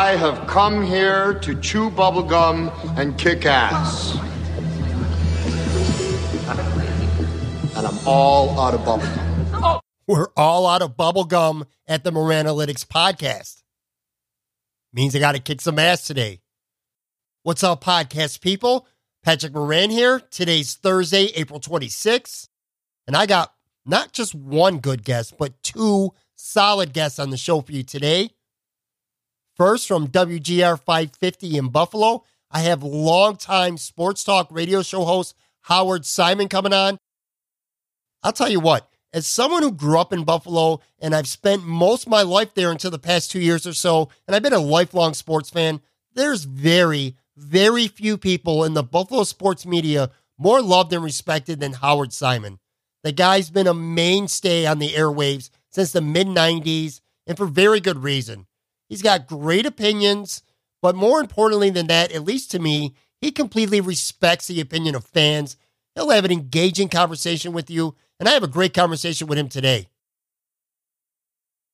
I have come here to chew bubblegum and kick ass. And I'm all out of bubblegum. We're all out of bubblegum at the Moranalytics podcast. Means I got to kick some ass today. What's up, podcast people? Patrick Moran here. Today's Thursday, April 26th. And I got not just one good guest, but two solid guests on the show for you today. First, from WGR 550 in Buffalo, I have longtime sports talk radio show host Howard Simon coming on. I'll tell you what, as someone who grew up in Buffalo and I've spent most of my life there until the past two years or so, and I've been a lifelong sports fan, there's very, very few people in the Buffalo sports media more loved and respected than Howard Simon. The guy's been a mainstay on the airwaves since the mid 90s, and for very good reason. He's got great opinions, but more importantly than that, at least to me, he completely respects the opinion of fans. He'll have an engaging conversation with you, and I have a great conversation with him today.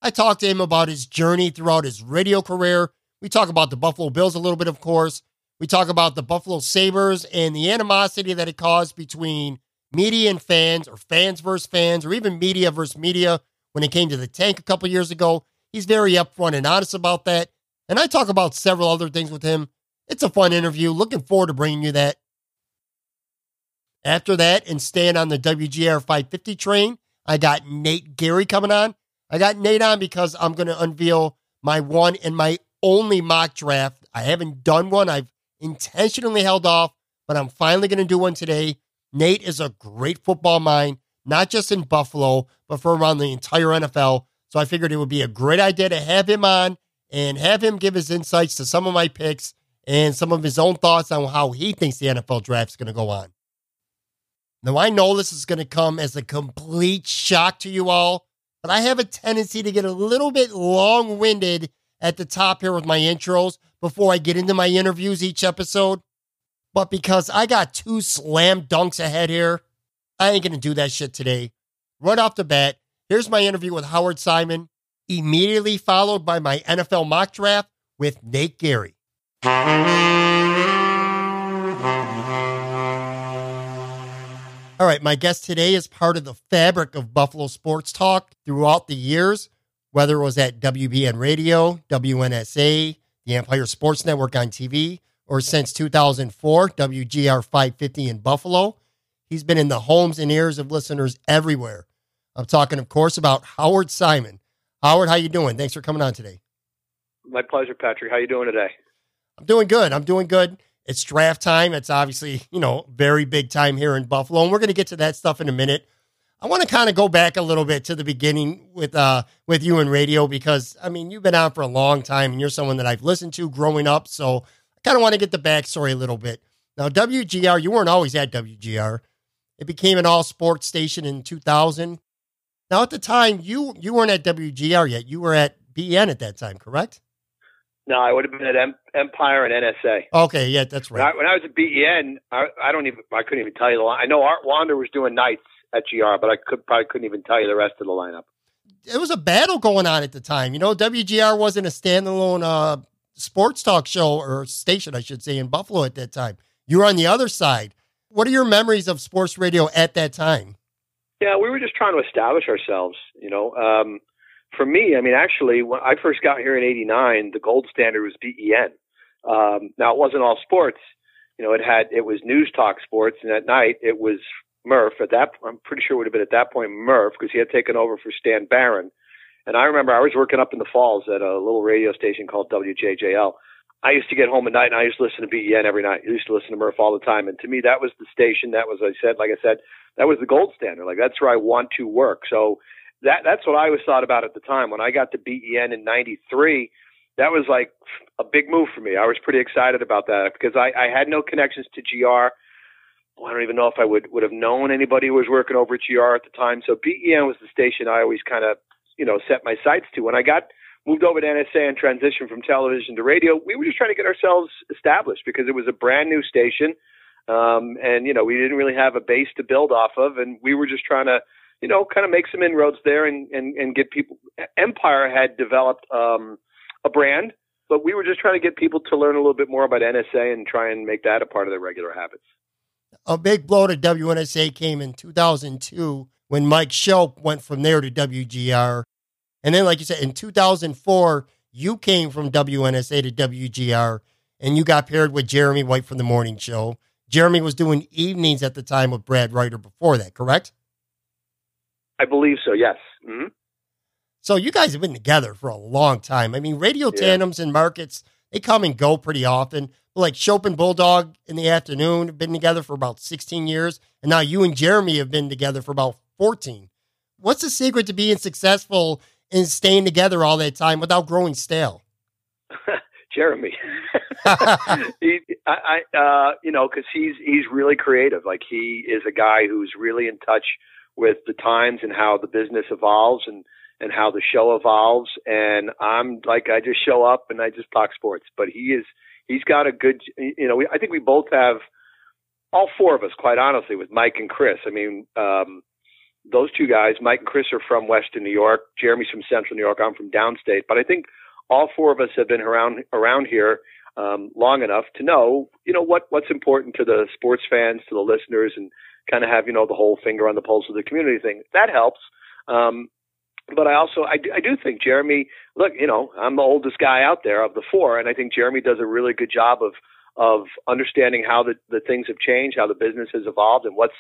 I talked to him about his journey throughout his radio career. We talk about the Buffalo Bills a little bit, of course. We talk about the Buffalo Sabres and the animosity that it caused between media and fans, or fans versus fans, or even media versus media when it came to the tank a couple years ago. He's very upfront and honest about that. And I talk about several other things with him. It's a fun interview. Looking forward to bringing you that. After that, and staying on the WGR 550 train, I got Nate Geary coming on. I got Nate on because I'm going to unveil my one and my only mock draft. I haven't done one. I've intentionally held off, but I'm finally going to do one today. Nate is a great football mind, not just in Buffalo, but for around the entire NFL. So I figured it would be a great idea to have him on and have him give his insights to some of my picks and some of his own thoughts on how he thinks the NFL draft is going to go on. Now, I know this is going to come as a complete shock to you all, but I have a tendency to get a little bit long winded at the top here with my intros before I get into my interviews each episode. But because I got two slam dunks ahead here, I ain't going to do that shit today. Right off the bat, here's my interview with Howard Simon, immediately followed by my NFL mock draft with Nate Geary. All right, my guest today is part of the fabric of Buffalo sports talk throughout the years, whether it was at WBEN Radio, WNSA, the Empire Sports Network on TV, or since 2004, WGR 550 in Buffalo. He's been in the homes and ears of listeners everywhere. I'm talking, of course, about Howard Simon. Howard, how you doing? Thanks for coming on today. My pleasure, Patrick. How you doing today? I'm doing good. I'm doing good. It's draft time. It's obviously, you know, very big time here in Buffalo. And we're going to get to that stuff in a minute. I want to kind of go back a little bit to the beginning with uh with you in radio because I mean you've been on for a long time and you're someone that I've listened to growing up. So I kind of want to get the backstory a little bit. Now WGR, you weren't always at WGR. It became an all sports station in 2000. Now at the time you you weren't at WGR yet. You were at BN at that time, correct? No, I would have been at M- Empire and NSA. Okay, yeah, that's When I, right. when I was at BEN, I, I don't even I couldn't even tell you the line. I know Art Wander was doing nights at GR, but I could probably couldn't even tell you the rest of the lineup. It was a battle going on at the time. You know, WGR wasn't a standalone uh, sports talk show or station, I should say, in Buffalo at that time. You were on the other side. What are your memories of sports radio at that time? Yeah, we were just trying to establish ourselves. You know, um, for me, I mean, actually, when I first got here in '89, the gold standard was BEN. Um, now, it wasn't all sports. You know, it had it was news talk sports, and at night it was Murph. At that, I'm pretty sure it would have been at that point Murph because he had taken over for Stan Barron. And I remember I was working up in the falls at a little radio station called WJJL. I used to get home at night and I used to listen to BEN every night. I used to listen to Murph all the time. And to me, that was the station. That was, I said, like I said, that was the gold standard. Like that's where I want to work. So that, that's what I was thought about at the time. When I got to BEN in 93, that was like a big move for me. I was pretty excited about that because I, I had no connections to GR. I don't even know if I would, would have known anybody who was working over at GR at the time. So BEN was the station I always kind of, you know, set my sights to. When I got moved over to NSA and transitioned from television to radio, we were just trying to get ourselves established because it was a brand new station. Um, and, you know, we didn't really have a base to build off of. And we were just trying to, you know, kind of make some inroads there and, and, and get people. Empire had developed um, a brand, but we were just trying to get people to learn a little bit more about NSA and try and make that a part of their regular habits. A big blow to WNSA came in 2002 when Mike Schopp went from there to WGR. And then, like you said, in 2004, you came from WNSA to WGR and you got paired with Jeremy White from the morning show. Jeremy was doing evenings at the time with Brad Riter before that, correct? I believe so, yes. Mm-hmm. So you guys have been together for a long time. I mean, radio yeah. tandems and markets, they come and go pretty often. Like Schopp and Bulldog in the afternoon have been together for about 16 years. And now you and Jeremy have been together for about 14. What's the secret to being successful in staying together all that time without growing stale? Jeremy. He, I, I, uh, you know, because he's he's really creative. Like he is a guy who's really in touch with the times and how the business evolves and and how the show evolves. And I'm like, I just show up and I just talk sports. But he is, he's got a good, you know, we, I think we both have all four of us, quite honestly, with Mike and Chris. I mean, um, those two guys, Mike and Chris, are from Western New York. Jeremy's from Central New York. I'm from Downstate. But I think all four of us have been around around here um, long enough to know, you know, what what's important to the sports fans, to the listeners, and kind of have you know the whole finger on the pulse of the community thing. That helps. Um, but I also I do, I do think Jeremy. Look, you know, I'm the oldest guy out there of the four, and I think Jeremy does a really good job of of understanding how the the things have changed, how the business has evolved, and what's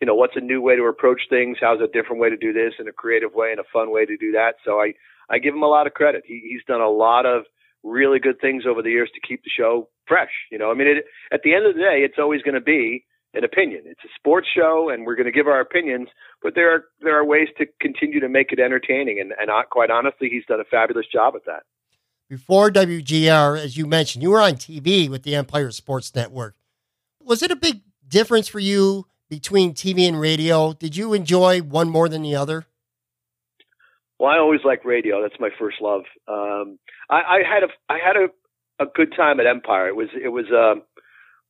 you know what's a new way to approach things, how's a different way to do this, in a creative way, and a fun way to do that. So I I give him a lot of credit. He, he's done a lot of really good things over the years to keep the show fresh. You know, I mean, it, at the end of the day, it's always going to be an opinion. It's a sports show, and we're going to give our opinions, but there are there are ways to continue to make it entertaining. And, and quite honestly, he's done a fabulous job at that. Before WGR, as you mentioned, you were on TV with the Empire Sports Network. Was it a big difference for you between TV and radio? Did you enjoy one more than the other? Well, I always like radio. That's my first love. Um, I, I had a I had a, a good time at Empire. It was it was. Um,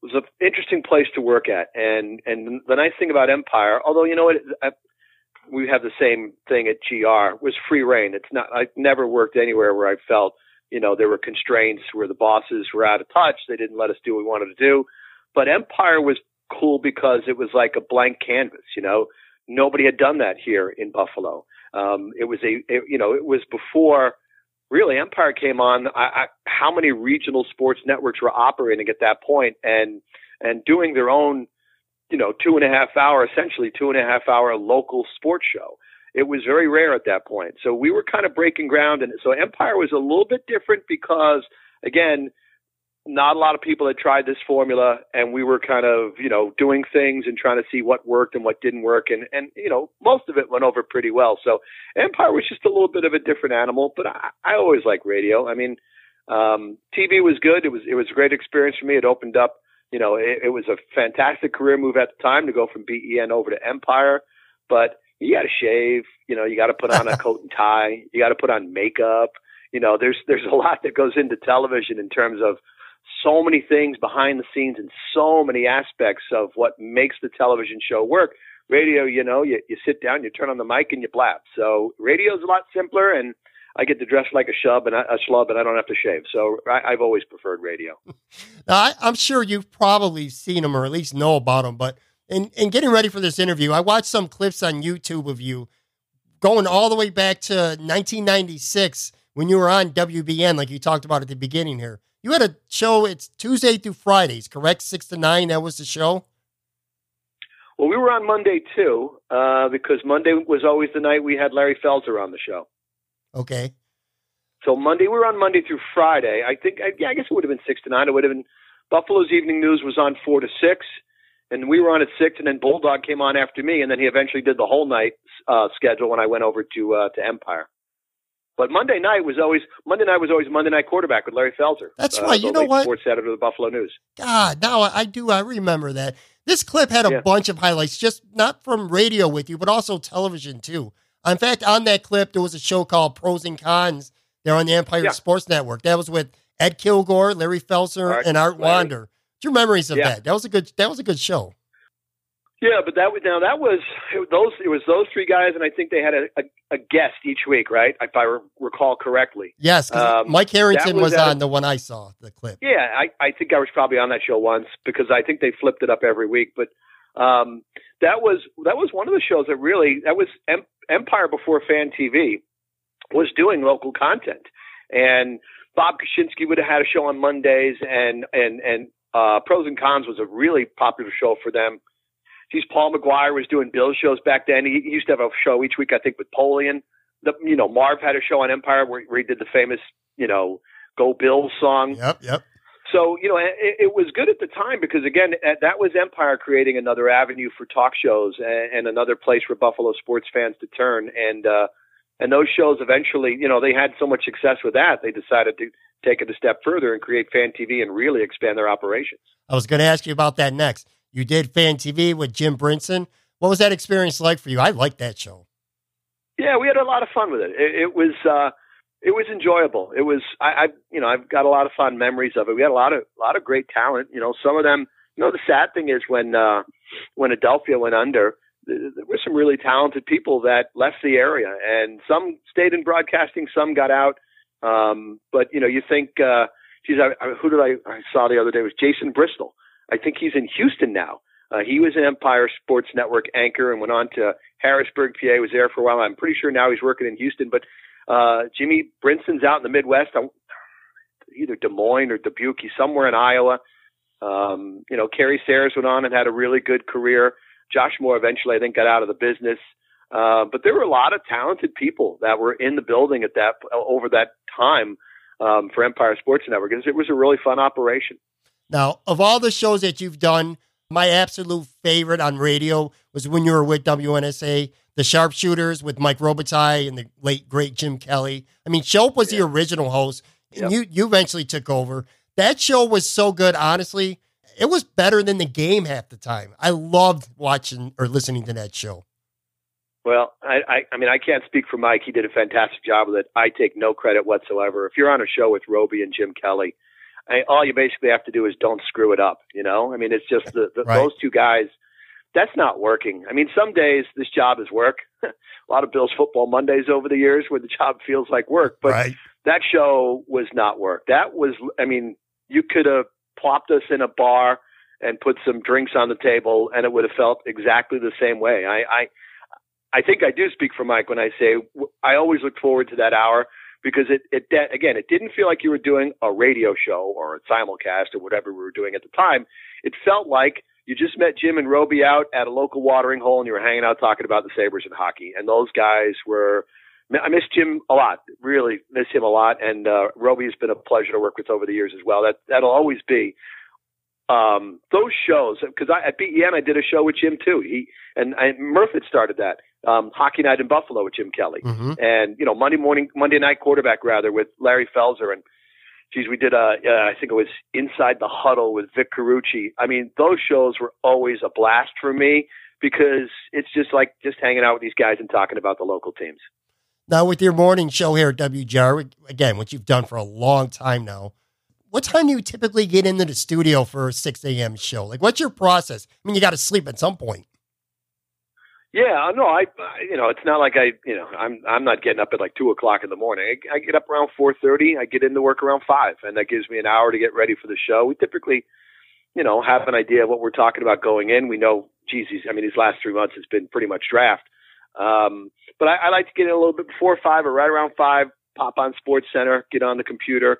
was an interesting place to work at. And and the nice thing about Empire, although you know what, I, we have the same thing at GR, was free reign. It's not. I never worked anywhere where I felt you know there were constraints where the bosses were out of touch. They didn't let us do what we wanted to do. But Empire was cool because it was like a blank canvas. You know, nobody had done that here in Buffalo. Um, it was a, it, you know, it was before really Empire came on, I, I, how many regional sports networks were operating at that point and and doing their own, you know, two and a half hour, essentially two and a half hour local sports show. It was very rare at that point. So we were kind of breaking ground, and so Empire was a little bit different because, again, not a lot of people had tried this formula and we were kind of you know doing things and trying to see what worked and what didn't work and and you know most of it went over pretty well. So empire was just a little bit of a different animal but i, I always like radio. I mean um tv was good. It was it was a great experience for me. It opened up you know it, it was a fantastic career move at the time to go from ben over to empire but you got to shave you know you got to put on a coat and tie you got to put on makeup. You know there's there's a lot that goes into television in terms of so many things behind the scenes and so many aspects of what makes the television show work. Radio, you know, you, you sit down, you turn on the mic, and you blab. So radio is a lot simpler, and I get to dress like a shub and a, a schlub, and I don't have to shave. So I, have always preferred radio. now, I, I'm sure you've probably seen them or at least know about them, but in, and getting ready for this interview, I watched some clips on YouTube of you going all the way back to 1996 when you were on WBEN, like you talked about at the beginning here. You had a show. It's Tuesday through Fridays, correct? Six to nine. That was the show. Well, we were on Monday too, uh, because Monday was always the night we had Larry Felser on the show. Okay. So Monday, we were on Monday through Friday. I think, yeah, I guess it would have been six to nine. It would have been Buffalo's Evening News was on four to six, and we were on at six, and then Bulldog came on after me, and then he eventually did the whole night uh, schedule when I went over to uh, to Empire. But Monday night was always Monday night was always Monday night quarterback with Larry Felser. That's uh, right. You know what? Sports editor of the Buffalo News. God, now I do. I remember that. This clip had a Yeah. bunch of highlights, just not from radio with you, but also television too. In fact, on that clip, there was a show called Pros and Cons. They're on the Empire Yeah. Sports Network. That was with Ed Kilgore, Larry Felser, Art- and Art Larry. Wander. What's your memories of Yeah. that? That was a good. That was a good show. Yeah, but that was now that was it, those it was those three guys, and I think they had a, a, a guest each week, right? If I re- recall correctly. Yes, Um, Mike Harrington was was, at a- on the one I saw. The clip. Yeah, I, I think I was probably on that show once because I think they flipped it up every week. But um, that was that was one of the shows that really that was em- Empire before Fan TV was doing local content, and Bob Kaczynski would have had a show on Mondays, and and and uh, Pros and Cons was a really popular show for them. Geez, Paul Maguire was doing Bill shows back then. He, he used to have a show each week, I think, with Polian. The, you know, Marv had a show on Empire where, where he did the famous, you know, Go Bills song. Yep, yep. So you know, it, it was good at the time because again, that was Empire creating another avenue for talk shows and, and another place for Buffalo sports fans to turn. And uh, and those shows eventually, you know, they had so much success with that, they decided to take it a step further and create Fan TV and really expand their operations. I was going to ask you about that next. You did Fan TV with Jim Brinson. What was that experience like for you? I liked that show. Yeah, we had a lot of fun with it. It, it was uh, it was enjoyable. It was I, I you know I've got a lot of fond memories of it. We had a lot of a lot of great talent. You know, some of them. You know, the sad thing is when uh, when Adelphia went under, there were some really talented people that left the area, and some stayed in broadcasting, some got out. Um, but you know, you think, uh, geez, I, I, who did I, I saw the other day was Jason Bristol. I think he's in Houston now. Uh, he was an Empire Sports Network anchor and went on to Harrisburg, PA. Was there for a while. I'm pretty sure now he's working in Houston. But uh, Jimmy Brinson's out in the Midwest, either Des Moines or Dubuque. He's somewhere in Iowa. Um, you know, Kerry Sayers went on and had a really good career. Josh Moore eventually, I think, got out of the business. Uh, but there were a lot of talented people that were in the building at that over that time um, for Empire Sports Network. It was a really fun operation. Now, of all the shows that you've done, my absolute favorite on radio was when you were with WNSA, The Sharpshooters with Mike Robitaille and the late great Jim Kelley. I mean, Schopp was the original host, and Yep. you you eventually took over. That show was so good, honestly. It was better than the game half the time. I loved watching or listening to that show. Well, I, I, I mean, I can't speak for Mike. He did a fantastic job with it. I take no credit whatsoever. If you're on a show with Roby and Jim Kelley, I, all you basically have to do is don't screw it up. You know, I mean, it's just the, the Right. those two guys. That's not working. I mean, some days this job is work. a lot of Bills football Mondays over the years where the job feels like work, but right? that show was not work. That was, I mean, you could have plopped us in a bar and put some drinks on the table, and it would have felt exactly the same way. I, I, I think I do speak for Mike when I say I always look forward to that hour because it, it again, it didn't feel like you were doing a radio show or a simulcast or whatever we were doing at the time. It felt like you just met Jim and Roby out at a local watering hole and you were hanging out talking about the Sabres and hockey. And those guys were, I miss Jim a lot, really miss him a lot. And, uh, Roby has been a pleasure to work with over the years as well. That, that'll always be, um, those shows, because I, at BEN, I did a show with Jim too. He, and, and Murph had started that, um, Hockey Night in Buffalo with Jim Kelley hmm and you know Monday morning, Monday night quarterback rather with Larry Felser and geez, we did a uh, I think it was Inside the Huddle with Vic Carucci. I mean, those shows were always a blast for me because it's just like just hanging out with these guys and talking about the local teams. Now, with your morning show here at WGR, again, what you've done for a long time now, what time do you typically get into the studio for a 6 a.m. show? Like, what's your process? I mean, you got to sleep at some point. Yeah, no, I, I you know it's not like I you know I'm I'm not getting up at like two o'clock in the morning. I, I get up around four thirty. I get into work around five, and that gives me an hour to get ready for the show. We typically, you know, have an idea of what we're talking about going in. We know geez, I mean, these last three months has been pretty much draft. Um, but I, I like to get in a little bit before five or right around five. Pop on Sports Center, get on the computer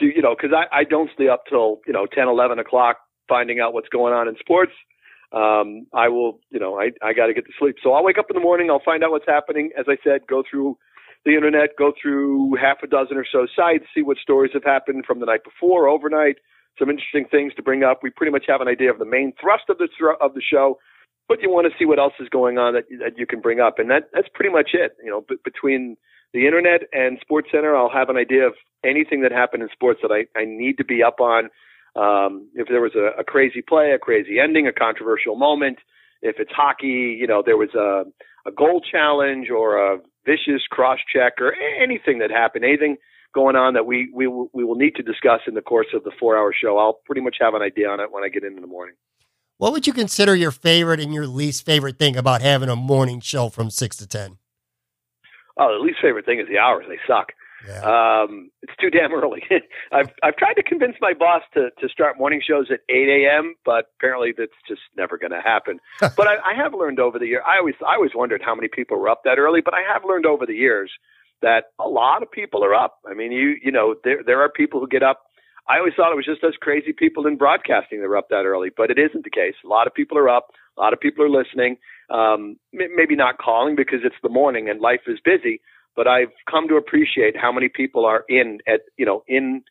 to you know because I, I don't stay up till you know ten eleven o'clock finding out what's going on in sports. Um, I will you know I I got to get to sleep, so I'll wake up in the morning. I'll find out what's happening. As I said, go through the internet, go through half a dozen or so sites, see what stories have happened from the night before, overnight. Some interesting things to bring up. We pretty much have an idea of the main thrust of the of the show, but you want to see what else is going on that that you can bring up, and that that's pretty much it. You know, b- between the internet and Sports Center, I'll have an idea of anything that happened in sports that I, I need to be up on. Um, if there was a, a crazy play, a crazy ending, a controversial moment, if it's hockey, you know, there was a, a goal challenge or a vicious cross check or anything that happened, anything going on that we, we, we will need to discuss in the course of the four hour show, I'll pretty much have an idea on it when I get in in the morning. What would you consider your favorite and your least favorite thing about having a morning show from six to 10? Oh, the least favorite thing is the hours. They suck. Yeah. Um, it's too damn early. I've I've tried to convince my boss to to start morning shows at 8 a.m., but apparently that's just never going to happen. but I, I have learned over the year. I always I always wondered how many people were up that early, but I have learned over the years that a lot of people are up. I mean, you you know there there are people who get up. I always thought it was just us crazy people in broadcasting that were up that early, but it isn't the case. A lot of people are up. A lot of people are listening. Um, maybe not calling because it's the morning and life is busy but I've come to appreciate how many people are in at you know in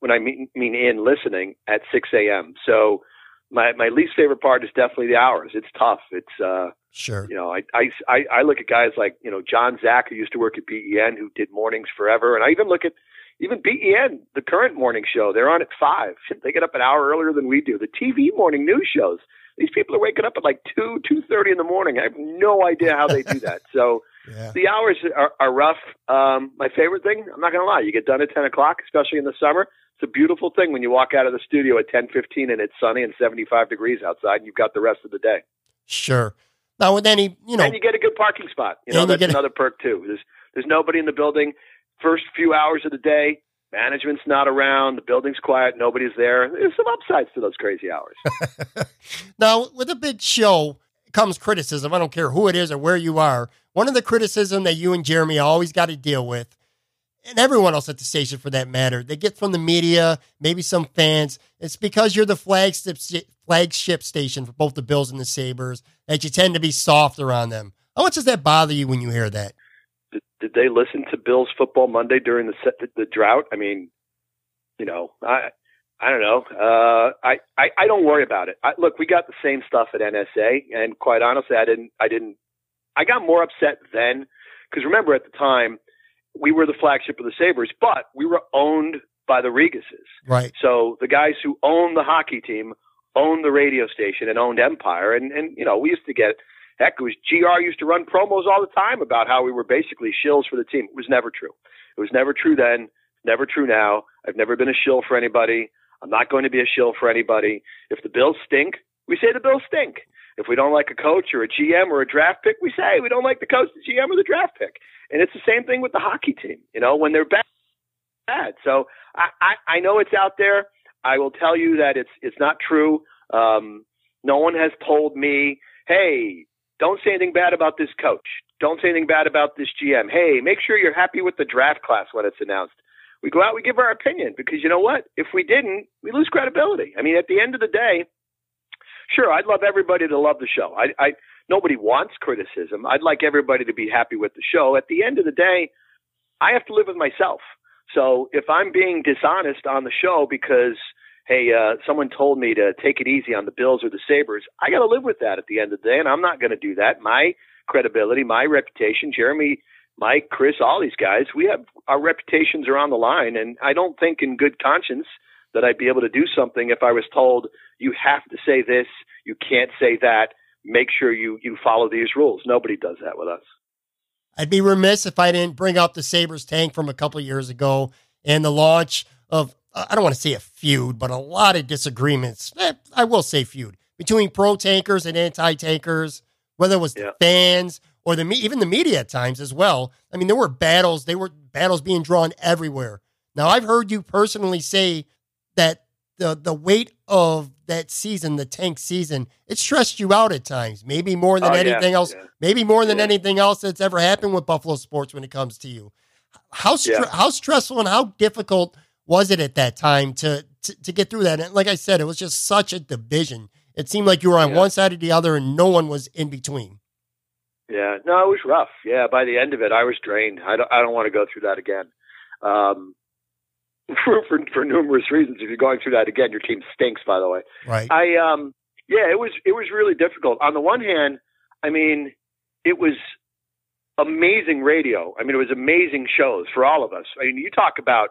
when I mean mean in listening at 6 a.m. So my my least favorite part is definitely the hours. It's tough. It's uh sure. You know, I I I look at guys like you know John Zach who used to work at BEN who did mornings forever, and I even look at even BEN, the current morning show. They're on at five. They get up an hour earlier than we do. The TV morning news shows. These people are waking up at like two two thirty in the morning. I have no idea how they do that. So Yeah. the hours are, are rough. Um, my favorite thing, I'm not going to lie, you get done at 10 o'clock, especially in the summer. It's a beautiful thing when you walk out of the studio at 10:15 and it's sunny and 75 degrees outside, and you've got the rest of the day. Sure. Now with any, you know, and you get a good parking spot. You know, you that's get a- another perk too. There's there's nobody in the building. First few hours of the day, management's not around, the building's quiet, nobody's there. There's some upsides to those crazy hours. now with a big show comes criticism. I don't care who it is or where you are. One of the criticism that you and Jeremy always got to deal with, and everyone else at the station for that matter, they get from the media, maybe some fans. It's because you're the flagship flagship station for both the Bills and the Sabres that you tend to be softer on them. How much does that bother you when you hear that? did, did they listen to Bills football Monday during the set, the, the drought? I mean, you know, I I don't know. Uh, I, I I don't worry about it. I, look, we got the same stuff at NSA, and quite honestly, I didn't I didn't I got more upset then because remember at the time we were the flagship of the Sabres, but we were owned by the Rigases. Right. So the guys who owned the hockey team owned the radio station and owned Empire, and and you know we used to get heck, it was GR used to run promos all the time about how we were basically shills for the team. It was never true. It was never true then. Never true now. I've never been a shill for anybody. I'm not going to be a shill for anybody. If the Bills stink, we say the Bills stink. If we don't like a coach or a GM or a draft pick, we say we don't like the coach, the GM, or the draft pick. And it's the same thing with the hockey team. You know, when they're bad, bad. So I, I, I know it's out there. I will tell you that it's it's not true. Um, no one has told me, hey, don't say anything bad about this coach. Don't say anything bad about this GM. Hey, make sure you're happy with the draft class when it's announced. We go out, we give our opinion because you know what? If we didn't, we lose credibility. I mean, at the end of the day, sure, I'd love everybody to love the show. I, I nobody wants criticism. I'd like everybody to be happy with the show. At the end of the day, I have to live with myself. So if I'm being dishonest on the show because hey, uh, someone told me to take it easy on the Bills or the Sabres, I got to live with that at the end of the day, and I'm not going to do that. My credibility, my reputation, Jeremy, Mike, Chris, all these guys, we have our reputations are on the line, and I don't think in good conscience that I'd be able to do something if I was told you have to say this, you can't say that. Make sure you you follow these rules. Nobody does that with us. I'd be remiss if I didn't bring up the Sabres tank from a couple of years ago and the launch of, I don't want to say a feud, but a lot of disagreements. Eh, I will say feud between pro tankers and anti tankers, whether it was Yeah. fans or the even the media at times as well. I mean, there were battles. They were battles being drawn everywhere. Now, I've heard you personally say the the weight of that season, the tank season, it stressed you out at times. Maybe more than Oh, yeah, anything else. yeah. Maybe more than Yeah. anything else that's ever happened with Buffalo sports when it comes to you. How str- Yeah. how stressful and how difficult was it at that time to, to to get through that? And like I said, it was just such a division. It seemed like you were on Yeah. one side or the other, and no one was in between. Yeah, no, it was rough. Yeah, by the end of it, I was drained. I don't, I don't want to go through that again. Um, for, for for numerous reasons. If you're going through that again, your team stinks. By the way, Right. I um, yeah, it was it was really difficult. On the one hand, I mean, it was amazing radio. I mean, it was amazing shows for all of us. I mean, you talk about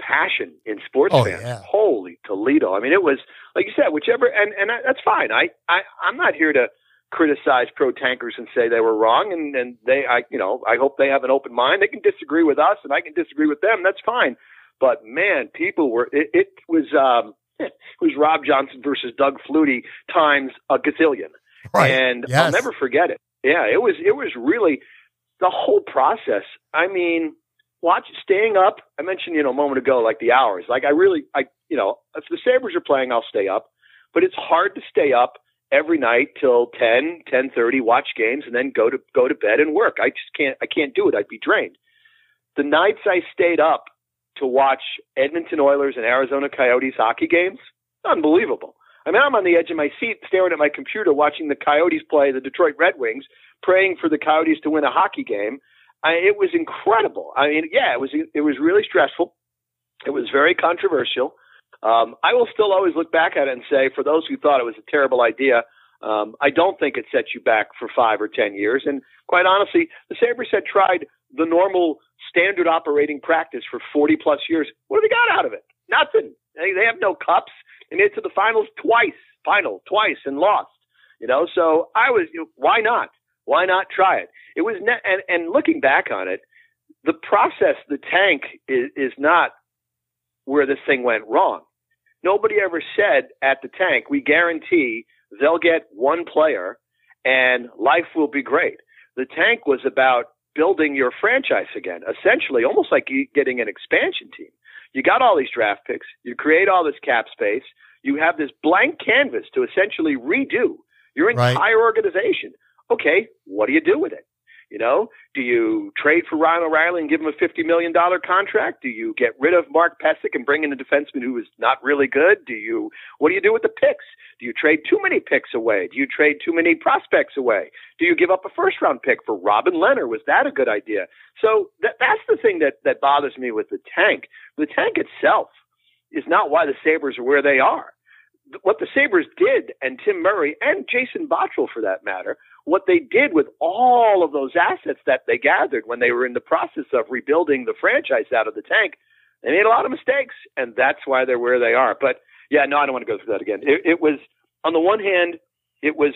passion in sports Oh, fans. yeah. Holy Toledo! I mean, it was like you said, whichever, and and I, that's fine. I I I'm not here to criticize pro tankers and say they were wrong and and they I you know I hope they have an open mind they can disagree with us and I can disagree with them that's fine but man people were it, it was um it was Rob Johnson versus Doug Flutie times a gazillion. Right. and Yes. I'll never forget it. Yeah it was it was really the whole process. I mean watch staying up I mentioned you know a moment ago like the hours. Like I really I you know if the Sabres are playing I'll stay up. But it's hard to stay up every night till 10 10:30 watch games and then go to go to bed and work. I just can't I can't do it. I'd be drained. The nights I stayed up to watch Edmonton Oilers and Arizona Coyotes hockey games? Unbelievable. I mean I'm on the edge of my seat staring at my computer watching the Coyotes play the Detroit Red Wings praying for the Coyotes to win a hockey game. I, it was incredible. I mean yeah it was it was really stressful. It was very controversial. Um, I will still always look back at it and say, for those who thought it was a terrible idea, um, I don't think it sets you back for five or ten years. And quite honestly, the Sabres had tried the normal standard operating practice for 40 plus years. What have they got out of it? Nothing. They, have no cups. They made it to the finals twice, final twice, and lost. You know, so I was, you know, why not? Why not try it? It was, ne- and and looking back on it, the process, the tank is, is not where this thing went wrong. Nobody ever said at the tank, we guarantee they'll get one player and life will be great. The tank was about building your franchise again, essentially almost like you getting an expansion team. You got all these draft picks, you create all this cap space, you have this blank canvas to essentially redo your Right. entire organization. Okay, what do you do with it? You know, do you trade for Ryan O'Reilly and give him a $50 million contract? Do you get rid of Mark Pysyk and bring in a defenseman who is not really good? Do you, what do you do with the picks? Do you trade too many picks away? Do you trade too many prospects away? Do you give up a first round pick for Robin Lehner? Was that a good idea? So that, that's the thing that, that bothers me with the tank. The tank itself is not why the Sabres are where they are. What the Sabres did, and Tim Murray and Jason Botterill for that matter, what they did with all of those assets that they gathered when they were in the process of rebuilding the franchise out of the tank, they made a lot of mistakes, and that's why they're where they are. But yeah, no, I don't want to go through that again. It, it was on the one hand, it was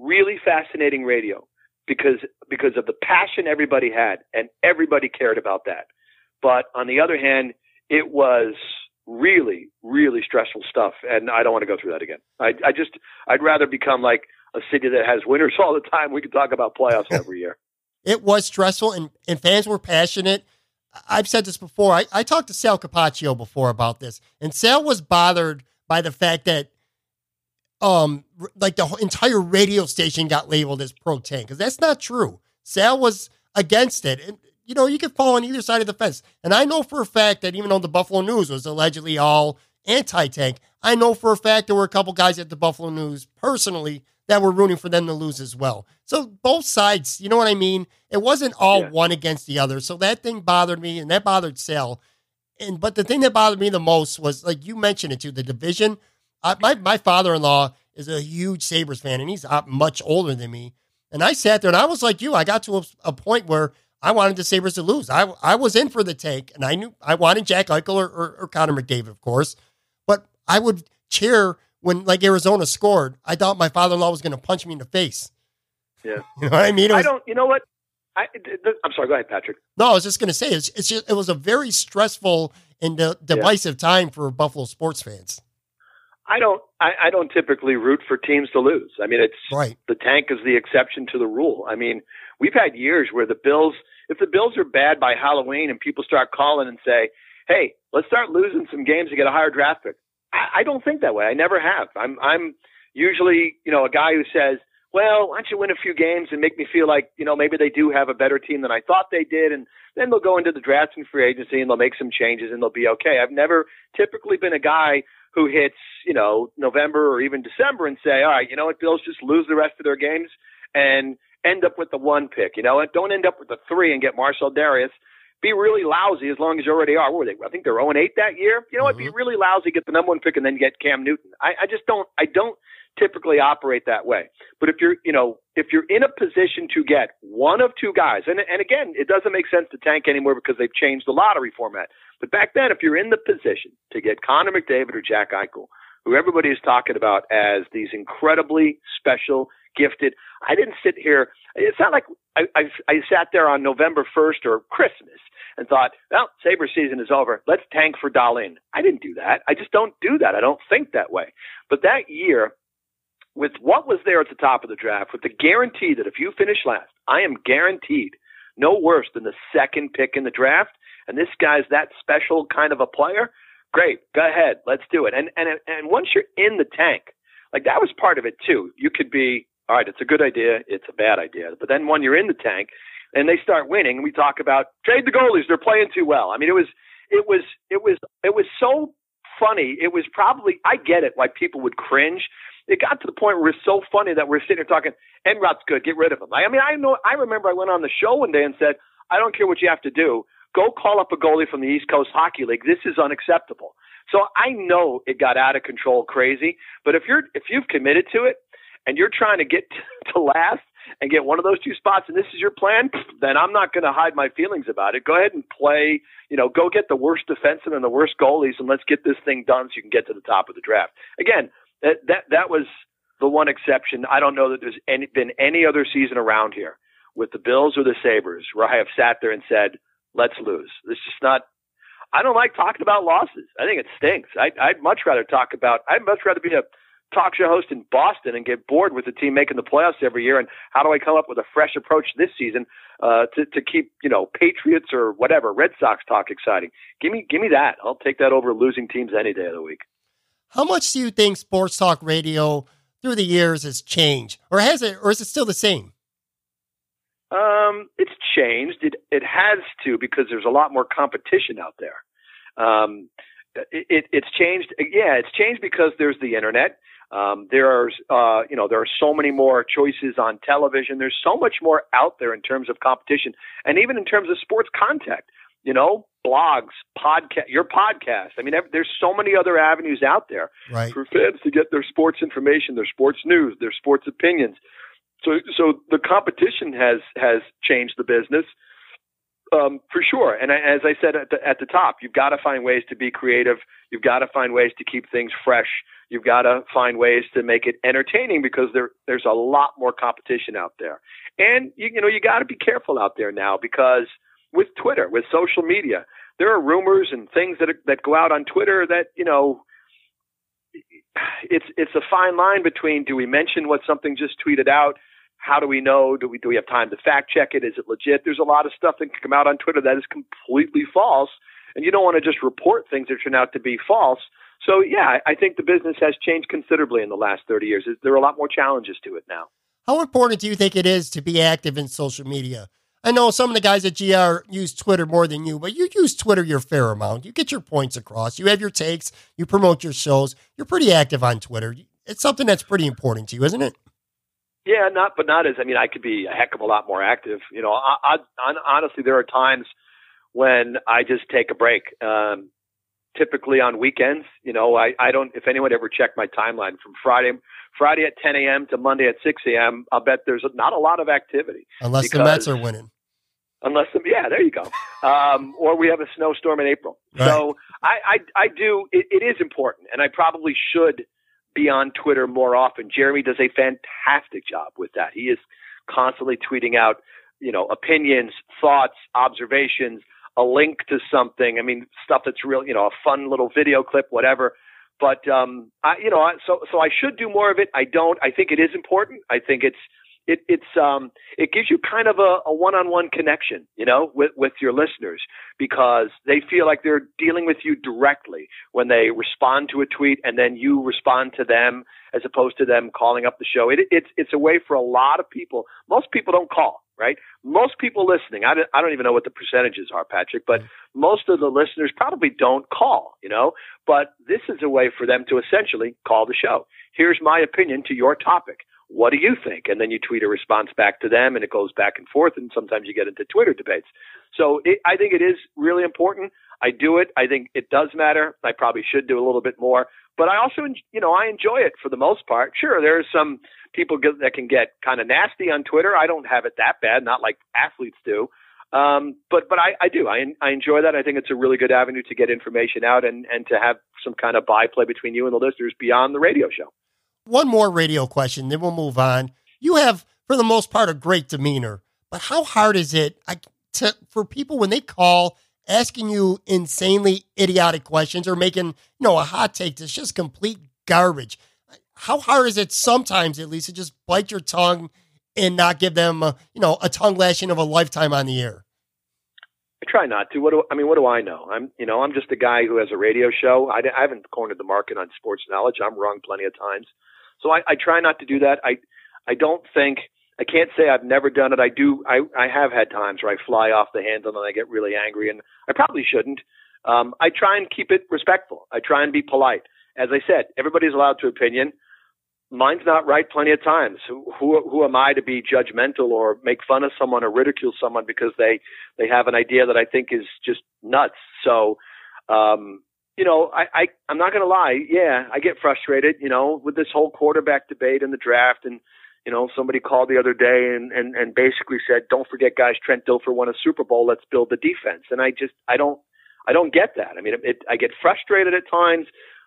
really fascinating radio because because of the passion everybody had, and everybody cared about that. But on the other hand, it was really, really stressful stuff, and I don't want to go through that again. I, I just, I'd rather become like a city that has winners all the time. We could talk about playoffs every year. It was stressful, and, and fans were passionate. I've said this before. I, I talked to Sal Capaccio before about this, and Sal was bothered by the fact that, um, like the whole entire radio station got labeled as pro tank because that's not true. Sal was against it, and you know you could fall on either side of the fence. And I know for a fact that even though the Buffalo News was allegedly all anti-tank, I know for a fact there were a couple guys at the Buffalo News personally that were rooting for them to lose as well. So both sides, you know what I mean? It wasn't all Yeah. one against the other. So that thing bothered me and that bothered Sal. And but the thing that bothered me the most was like you mentioned it too, the division. I, my my father in law is a huge Sabres fan and he's uh, much older than me. And I sat there and I was like you. I got to a, a point where I wanted the Sabres to lose. I I was in for the tank and I knew I wanted Jack Eichel or, or, or Connor McDavid, of course. But I would cheer when like Arizona scored. I thought my father in law was going to punch me in the face. Yeah. You know what I mean? It I don't. You know what? I, I'm sorry. Go ahead, Patrick. No, I was just going to say it's, it's just, it was a very stressful and de- divisive time for Buffalo sports fans. I don't. I, I don't typically root for teams to lose. I mean, it's Right. the tank is the exception to the rule. I mean, we've had years where the Bills, if the Bills are bad by Halloween and people start calling and say, "Hey, let's start losing some games to get a higher draft pick," I, don't think that way. I never have. I'm I'm usually you know a guy who says, well, why don't you win a few games and make me feel like you know maybe they do have a better team than I thought they did, and then they'll go into the draft and free agency and they'll make some changes and they'll be okay. I've never typically been a guy who hits you know November or even December and say, all right, you know what, Bills just lose the rest of their games and end up with the one pick. You know, don't end up with the three and get Marcell Dareus be really lousy as long as you already are. What were they? I think they're 0 and 8 that year. You know what? Mm-hmm. Be really lousy, get the number one pick, and then get Cam Newton. I, I just don't. I don't typically operate that way. But if you're, you know, if you're in a position to get one of two guys, and and again, it doesn't make sense to tank anymore because they've changed the lottery format. But back then, if you're in the position to get Connor McDavid or Jack Eichel, who everybody is talking about as these incredibly special, gifted. I didn't sit here. It's not like I, I, I sat there on November 1st or Christmas and thought, well, Sabre season is over. Let's tank for Dahlin. I didn't do that. I just don't do that. I don't think that way. But that year, with what was there at the top of the draft, with the guarantee that if you finish last, I am guaranteed no worse than the second pick in the draft, and this guy's that special kind of a player, great, go ahead, let's do it. And and and once you're in the tank, like that was part of it too. You could be all right, it's a good idea, it's a bad idea, but then when you're in the tank, and they start winning, we talk about trade the goalies. They're playing too well. I mean, it was it was it was it was so funny. It was probably I get it why people would cringe. It got to the point where it's so funny that we're sitting here talking. Enroth's good. Get rid of him. I, I mean, I know. I remember I went on the show one day and said, I don't care what you have to do. Go call up a goalie from the East Coast Hockey League. This is unacceptable. So I know it got out of control, crazy. But if you're if you've committed to it and you're trying to get to last, and get one of those two spots and this is your plan, then I'm not going to hide my feelings about it. Go ahead and play, you know, go get the worst defenseman and the worst goalies and let's get this thing done so you can get to the top of the draft. Again, that that that was the one exception. I don't know that there's any, been any other season around here with the Bills or the Sabres where I have sat there and said, let's lose. This is not I don't like talking about losses. I think it stinks. I, I'd much rather talk about. I'd much rather be a talk show host in Boston and get bored with the team making the playoffs every year? And how do I come up with a fresh approach this season uh, to to keep you know Patriots or whatever Red Sox talk exciting? Give me give me that. I'll take that over losing teams any day of the week. How much do you think sports talk radio through the years has changed, or has it, or is it still the same? Um, it's changed. It it has to because there's a lot more competition out there. Um, it, it, it's changed. Yeah, it's changed because there's the internet. Um, there's, uh, you know, there are so many more choices on television. There's so much more out there in terms of competition, and even in terms of sports contact. You know, blogs, podcast, your podcast. I mean, there's so many other avenues out there right. for fans to get their sports information, their sports news, their sports opinions. So, so the competition has has changed the business um, for sure. And as I said at the, at the top, you've got to find ways to be creative. You've got to find ways to keep things fresh. You've got to find ways to make it entertaining because there there's a lot more competition out there. And you, you know you got to be careful out there now because with Twitter, with social media, there are rumors and things that are, that go out on Twitter that you know it's it's a fine line between do we mention what something just tweeted out how do we know? Do we do we have time to fact check it? Is it legit? There's a lot of stuff that can come out on Twitter that is completely false, and you don't want to just report things that turn out to be false. So yeah, I think the business has changed considerably in the last 30 years. There are a lot more challenges to it now. How important do you think it is to be active in social media? I know some of the guys at GR use Twitter more than you, but you use Twitter your fair amount. You get your points across. You have your takes. You promote your shows. You're pretty active on Twitter. It's something that's pretty important to you, isn't it? Yeah, not but not as I mean I could be a heck of a lot more active. You know, I, I, honestly there are times when I just take a break. Um, typically on weekends. You know, I, I don't, if anyone ever checked my timeline from Friday, Friday at 10 a.m. to Monday at 6 a.m., I'll bet there's not a lot of activity. Unless because, the Mets are winning. Unless, the, yeah, there you go. Um, or we have a snowstorm in April. Right. So I, I, I do, it, it is important and I probably should be on Twitter more often. Jeremy does a fantastic job with that. He is constantly tweeting out, you know, opinions, thoughts, observations, a link to something. I mean, stuff that's real, you know, a fun little video clip, whatever. But um, I, you know, so so I should do more of it. I don't. I think it is important. I think it's it, it's um, it gives you kind of a, a one-on-one connection, you know, with with your listeners because they feel like they're dealing with you directly when they respond to a tweet and then you respond to them as opposed to them calling up the show. It, it's it's a way for a lot of people. Most people don't call, right? Most people listening, I don't, I don't even know what the percentages are, Patrick, but most of the listeners probably don't call, you know. But this is a way for them to essentially call the show. Here's my opinion to your topic what do you think? And then you tweet a response back to them, and it goes back and forth, and sometimes you get into Twitter debates. So it, I think it is really important. I do it. I think it does matter. I probably should do a little bit more, but I also, you know, I enjoy it for the most part. Sure, there are some people get, that can get kind of nasty on Twitter. I don't have it that bad, not like athletes do. Um, but but I, I do. I, I enjoy that. I think it's a really good avenue to get information out and, and to have some kind of byplay between you and the listeners beyond the radio show. One more radio question, then we'll move on. You have, for the most part, a great demeanor, but how hard is it to, for people when they call asking you insanely idiotic questions or making, you know, a hot take that's just complete garbage? How hard is it sometimes, at least, to just bite your tongue and not give them, a, you know, a tongue lashing of a lifetime on the air? I try not to. What do I mean? What do I know? I'm, you know, I'm just a guy who has a radio show. I, I haven't cornered the market on sports knowledge. I'm wrong plenty of times. So I, I try not to do that. I I don't think I can't say I've never done it. I do. I I have had times where I fly off the handle and I get really angry, and I probably shouldn't. Um, I try and keep it respectful. I try and be polite. As I said, everybody's allowed to opinion. Mine's not right plenty of times. Who, who who am I to be judgmental or make fun of someone or ridicule someone because they they have an idea that I think is just nuts? So um, you know, I, I I'm not gonna lie, yeah, I get frustrated, you know, with this whole quarterback debate and the draft and you know, somebody called the other day and, and, and basically said, Don't forget guys, Trent Dilfer won a Super Bowl, let's build the defense. And I just I don't I don't get that. I mean it, it I get frustrated at times,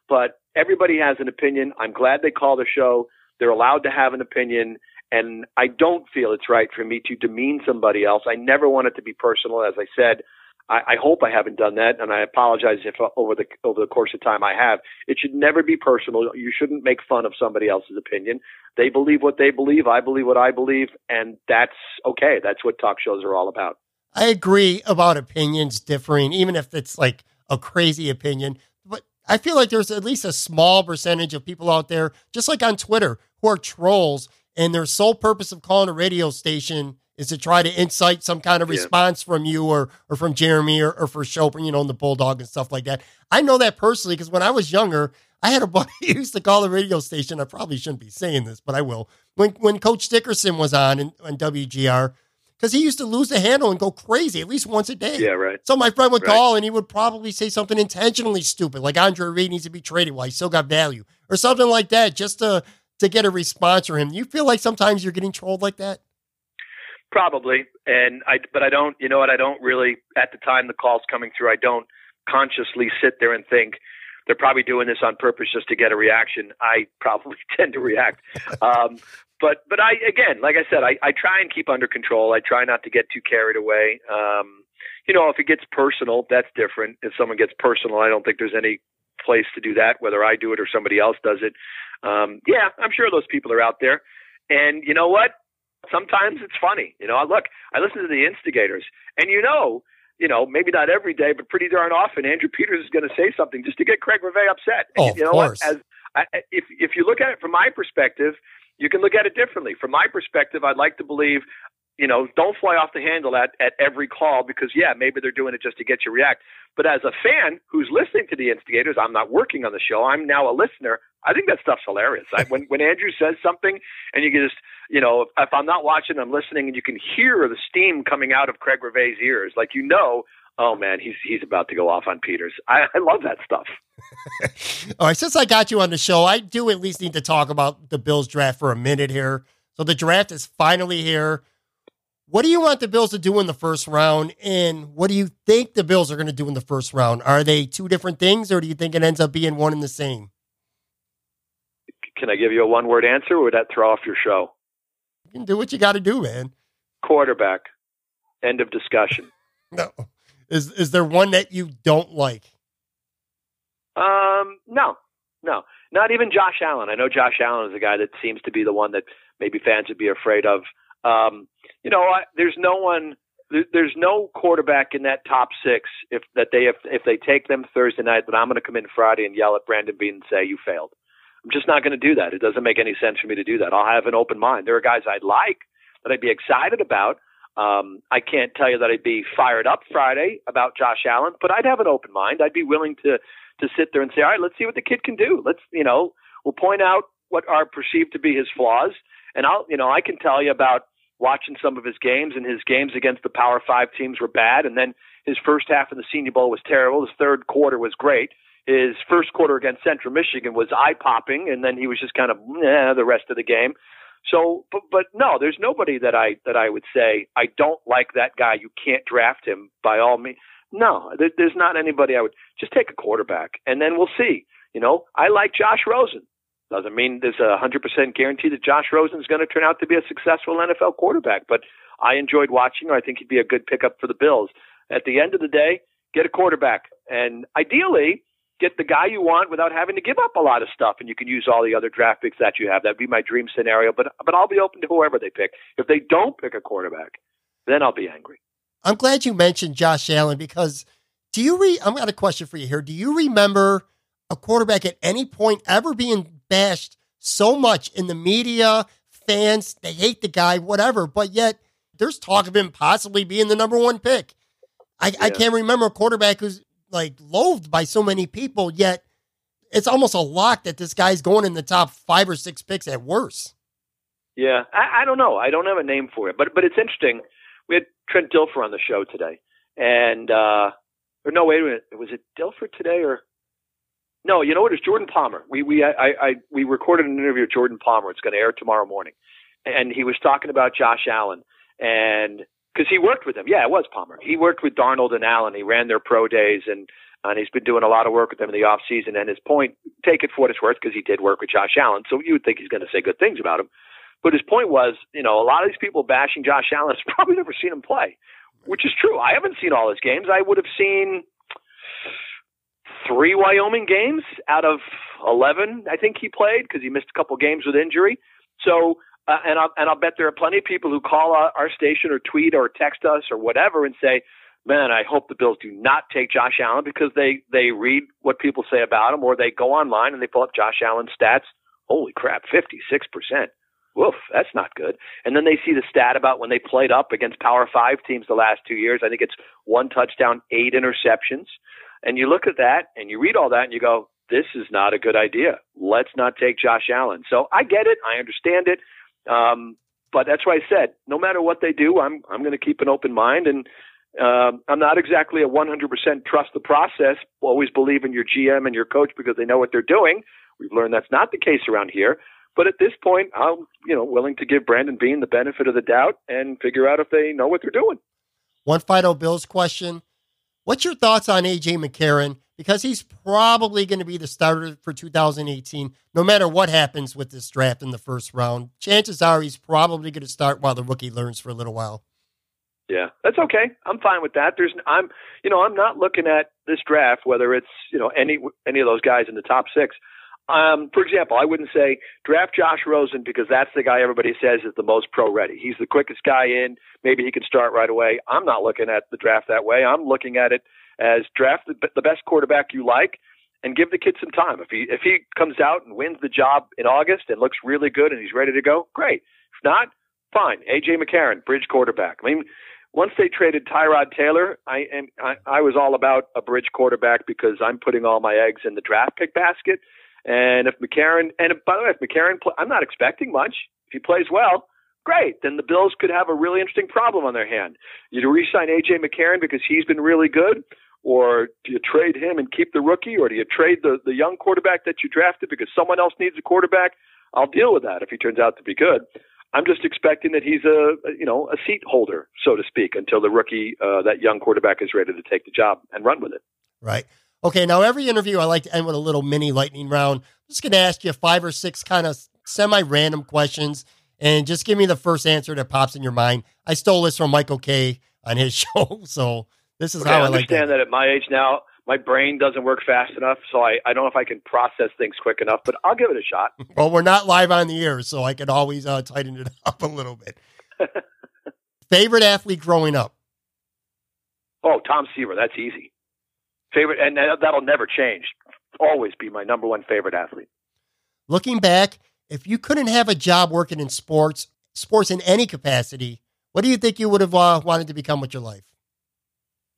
but everybody has an opinion. I'm glad they call the show. They're allowed to have an opinion and I don't feel it's right for me to demean somebody else. I never want it to be personal, as I said. I, I hope I haven't done that, and I apologize if uh, over the over the course of time I have. It should never be personal. You shouldn't make fun of somebody else's opinion. They believe what they believe. I believe what I believe, and that's okay. That's what talk shows are all about. I agree about opinions differing, even if it's like a crazy opinion. But I feel like there's at least a small percentage of people out there, just like on Twitter, who are trolls, and their sole purpose of calling a radio station is to try to incite some kind of response yeah. from you or or from Jeremy or, or for Schopp, you know, and the Bulldog and stuff like that. I know that personally because when I was younger, I had a buddy who used to call the radio station. I probably shouldn't be saying this, but I will. When when Coach Dickerson was on in, on WGR, because he used to lose the handle and go crazy at least once a day. Yeah, right. So my friend would right. call and he would probably say something intentionally stupid, like Andre Reed needs to be traded while he still got value, or something like that, just to to get a response from him. You feel like sometimes you're getting trolled like that? Probably, and I, but I don't. You know what? I don't really. At the time the call's coming through, I don't consciously sit there and think they're probably doing this on purpose just to get a reaction. I probably tend to react. Um, but but I again, like I said, I, I try and keep under control. I try not to get too carried away. Um, you know, if it gets personal, that's different. If someone gets personal, I don't think there's any place to do that, whether I do it or somebody else does it. Um, yeah, I'm sure those people are out there. And you know what? Sometimes it's funny. You know, I look, I listen to the instigators, and you know, you know, maybe not every day, but pretty darn often, Andrew Peters is going to say something just to get Craig Rivet upset. Oh, you know what? As I, if if you look at it from my perspective, you can look at it differently. From my perspective, I'd like to believe you know, don't fly off the handle at, at every call because, yeah, maybe they're doing it just to get you react. But as a fan who's listening to the instigators, I'm not working on the show. I'm now a listener. I think that stuff's hilarious. I, when when Andrew says something and you can just, you know, if I'm not watching, I'm listening, and you can hear the steam coming out of Craig Rivet's ears, like you know, oh man, he's he's about to go off on Peters. I, I love that stuff. All right, since I got you on the show, I do at least need to talk about the Bills draft for a minute here. So the draft is finally here. What do you want the Bills to do in the first round? And what do you think the Bills are going to do in the first round? Are they two different things, or do you think it ends up being one and the same? Can I give you a one word answer, or would that throw off your show? You can do what you got to do, man. Quarterback. End of discussion. No. Is is there one that you don't like? Um, no, no, not even Josh Allen. I know Josh Allen is a guy that seems to be the one that maybe fans would be afraid of. Um, you know, I, there's no one. There, there's no quarterback in that top six if that they if if they take them Thursday night that I'm going to come in Friday and yell at Brandon Beane and say you failed. I'm just not going to do that. It doesn't make any sense for me to do that. I'll have an open mind. There are guys I'd like that I'd be excited about. Um, I can't tell you that I'd be fired up Friday about Josh Allen, but I'd have an open mind. I'd be willing to to sit there and say, all right, let's see what the kid can do. Let's you know, we'll point out what are perceived to be his flaws, and I'll you know I can tell you about watching some of his games, and his games against the Power Five teams were bad, and then his first half in the Senior Bowl was terrible. His third quarter was great. His first quarter against Central Michigan was eye popping, and then he was just kind of eh, the rest of the game. So, but, but no, there's nobody that I that I would say I don't like that guy. You can't draft him by all means. No, there, there's not anybody I would just take a quarterback, and then we'll see. You know, I like Josh Rosen. Doesn't mean there's a hundred percent guarantee that Josh Rosen is going to turn out to be a successful NFL quarterback, but I enjoyed watching him. I think he'd be a good pickup for the Bills. At the end of the day, get a quarterback, and ideally, get the guy you want without having to give up a lot of stuff, and you can use all the other draft picks that you have. That'd be my dream scenario. But but I'll be open to whoever they pick. If they don't pick a quarterback, then I'll be angry. I'm glad you mentioned Josh Allen because do you re? I'm got a question for you here. Do you remember a quarterback at any point ever being bashed so much in the media, fans? They hate the guy, whatever. But yet there's talk of him possibly being the number one pick. I, yeah. I can't remember a quarterback who's like loathed by so many people, yet it's almost a lock that this guy's going in the top five or six picks at worst. Yeah, I, I don't know. I don't have a name for it, but but it's interesting. We had Trent Dilfer on the show today, and uh, or no, wait a minute, was it Dilfer today or? No, you know what? It's Jordan Palmer. We we I, I we recorded an interview with Jordan Palmer. It's going to air tomorrow morning, and he was talking about Josh Allen and because he worked with them. Yeah, it was Palmer. He worked with Darnold and Allen. He ran their pro days, and and he's been doing a lot of work with them in the off season. And his point, take it for what it's worth, because he did work with Josh Allen, so you would think he's going to say good things about him. But his point was, you know, a lot of these people bashing Josh Allen has probably never seen him play, which is true. I haven't seen all his games. I would have seen three Wyoming games out of 11, I think he played because he missed a couple games with injury. So uh, and I'll and I'll bet there are plenty of people who call our our station or tweet or text us or whatever and say, "Man, I hope the Bills do not take Josh Allen because they they read what people say about him or they go online and they pull up Josh Allen's stats. Holy crap, fifty six percent. Woof, that's not good. And then they see the stat about when they played up against Power Five teams the last two years. I think it's one touchdown, eight interceptions. And you look at that and you read all that and you go, this is not a good idea. Let's not take Josh Allen. So I get it. I understand it. Um, but that's why I said, no matter what they do, I'm I'm going to keep an open mind, and um, I'm not exactly a 100% trust the process. Always believe in your GM and your coach because they know what they're doing. We've learned that's not the case around here. But at this point, I'm you know willing to give Brandon Beane the benefit of the doubt and figure out if they know what they're doing. One final Bills question: What's your thoughts on AJ McCarron? because he's probably going to be the starter for 2018, no matter what happens with this draft in the first round. Chances are he's probably going to start while the rookie learns for a little while. Yeah, that's okay. I'm fine with that. There's, I'm, you know, I'm not looking at this draft whether it's, you know, any any of those guys in the top six. Um, for example, I wouldn't say draft Josh Rosen because that's the guy everybody says is the most pro ready. He's the quickest guy in. Maybe he can start right away. I'm not looking at the draft that way. I'm looking at it as draft the best quarterback you like and give the kid some time. If he if he comes out and wins the job in August and looks really good and he's ready to go, great. If not, fine. AJ McCarron, bridge quarterback. I mean, once they traded Tyrod Taylor, I and I, I was all about a bridge quarterback because I'm putting all my eggs in the draft pick basket. And if McCarron and by the way, if McCarron, play, I'm not expecting much. If he plays well, great. Then the Bills could have a really interesting problem on their hand. You re-sign AJ McCarron because he's been really good, or do you trade him and keep the rookie, or do you trade the the young quarterback that you drafted because someone else needs a quarterback? I'll deal with that if he turns out to be good. I'm just expecting that he's a, you know a seat holder, so to speak, until the rookie, uh, that young quarterback, is ready to take the job and run with it. Right. Okay. Now, every interview I like to end with a little mini lightning round. I'm just going to ask you five or six kind of semi-random questions, and just give me the first answer that pops in your mind. I stole this from Michael Kay on his show, so this is okay, how I I understand like that. that at my age now, my brain doesn't work fast enough, so I, I don't know if I can process things quick enough, but I'll give it a shot. Well, we're not live on the air, so I can always uh, tighten it up a little bit. Favorite athlete growing up? Oh, Tom Seaver, that's easy. Favorite, and that'll never change. Always be my number one favorite athlete. Looking back, if you couldn't have a job working in sports, sports in any capacity, what do you think you would have uh, wanted to become with your life?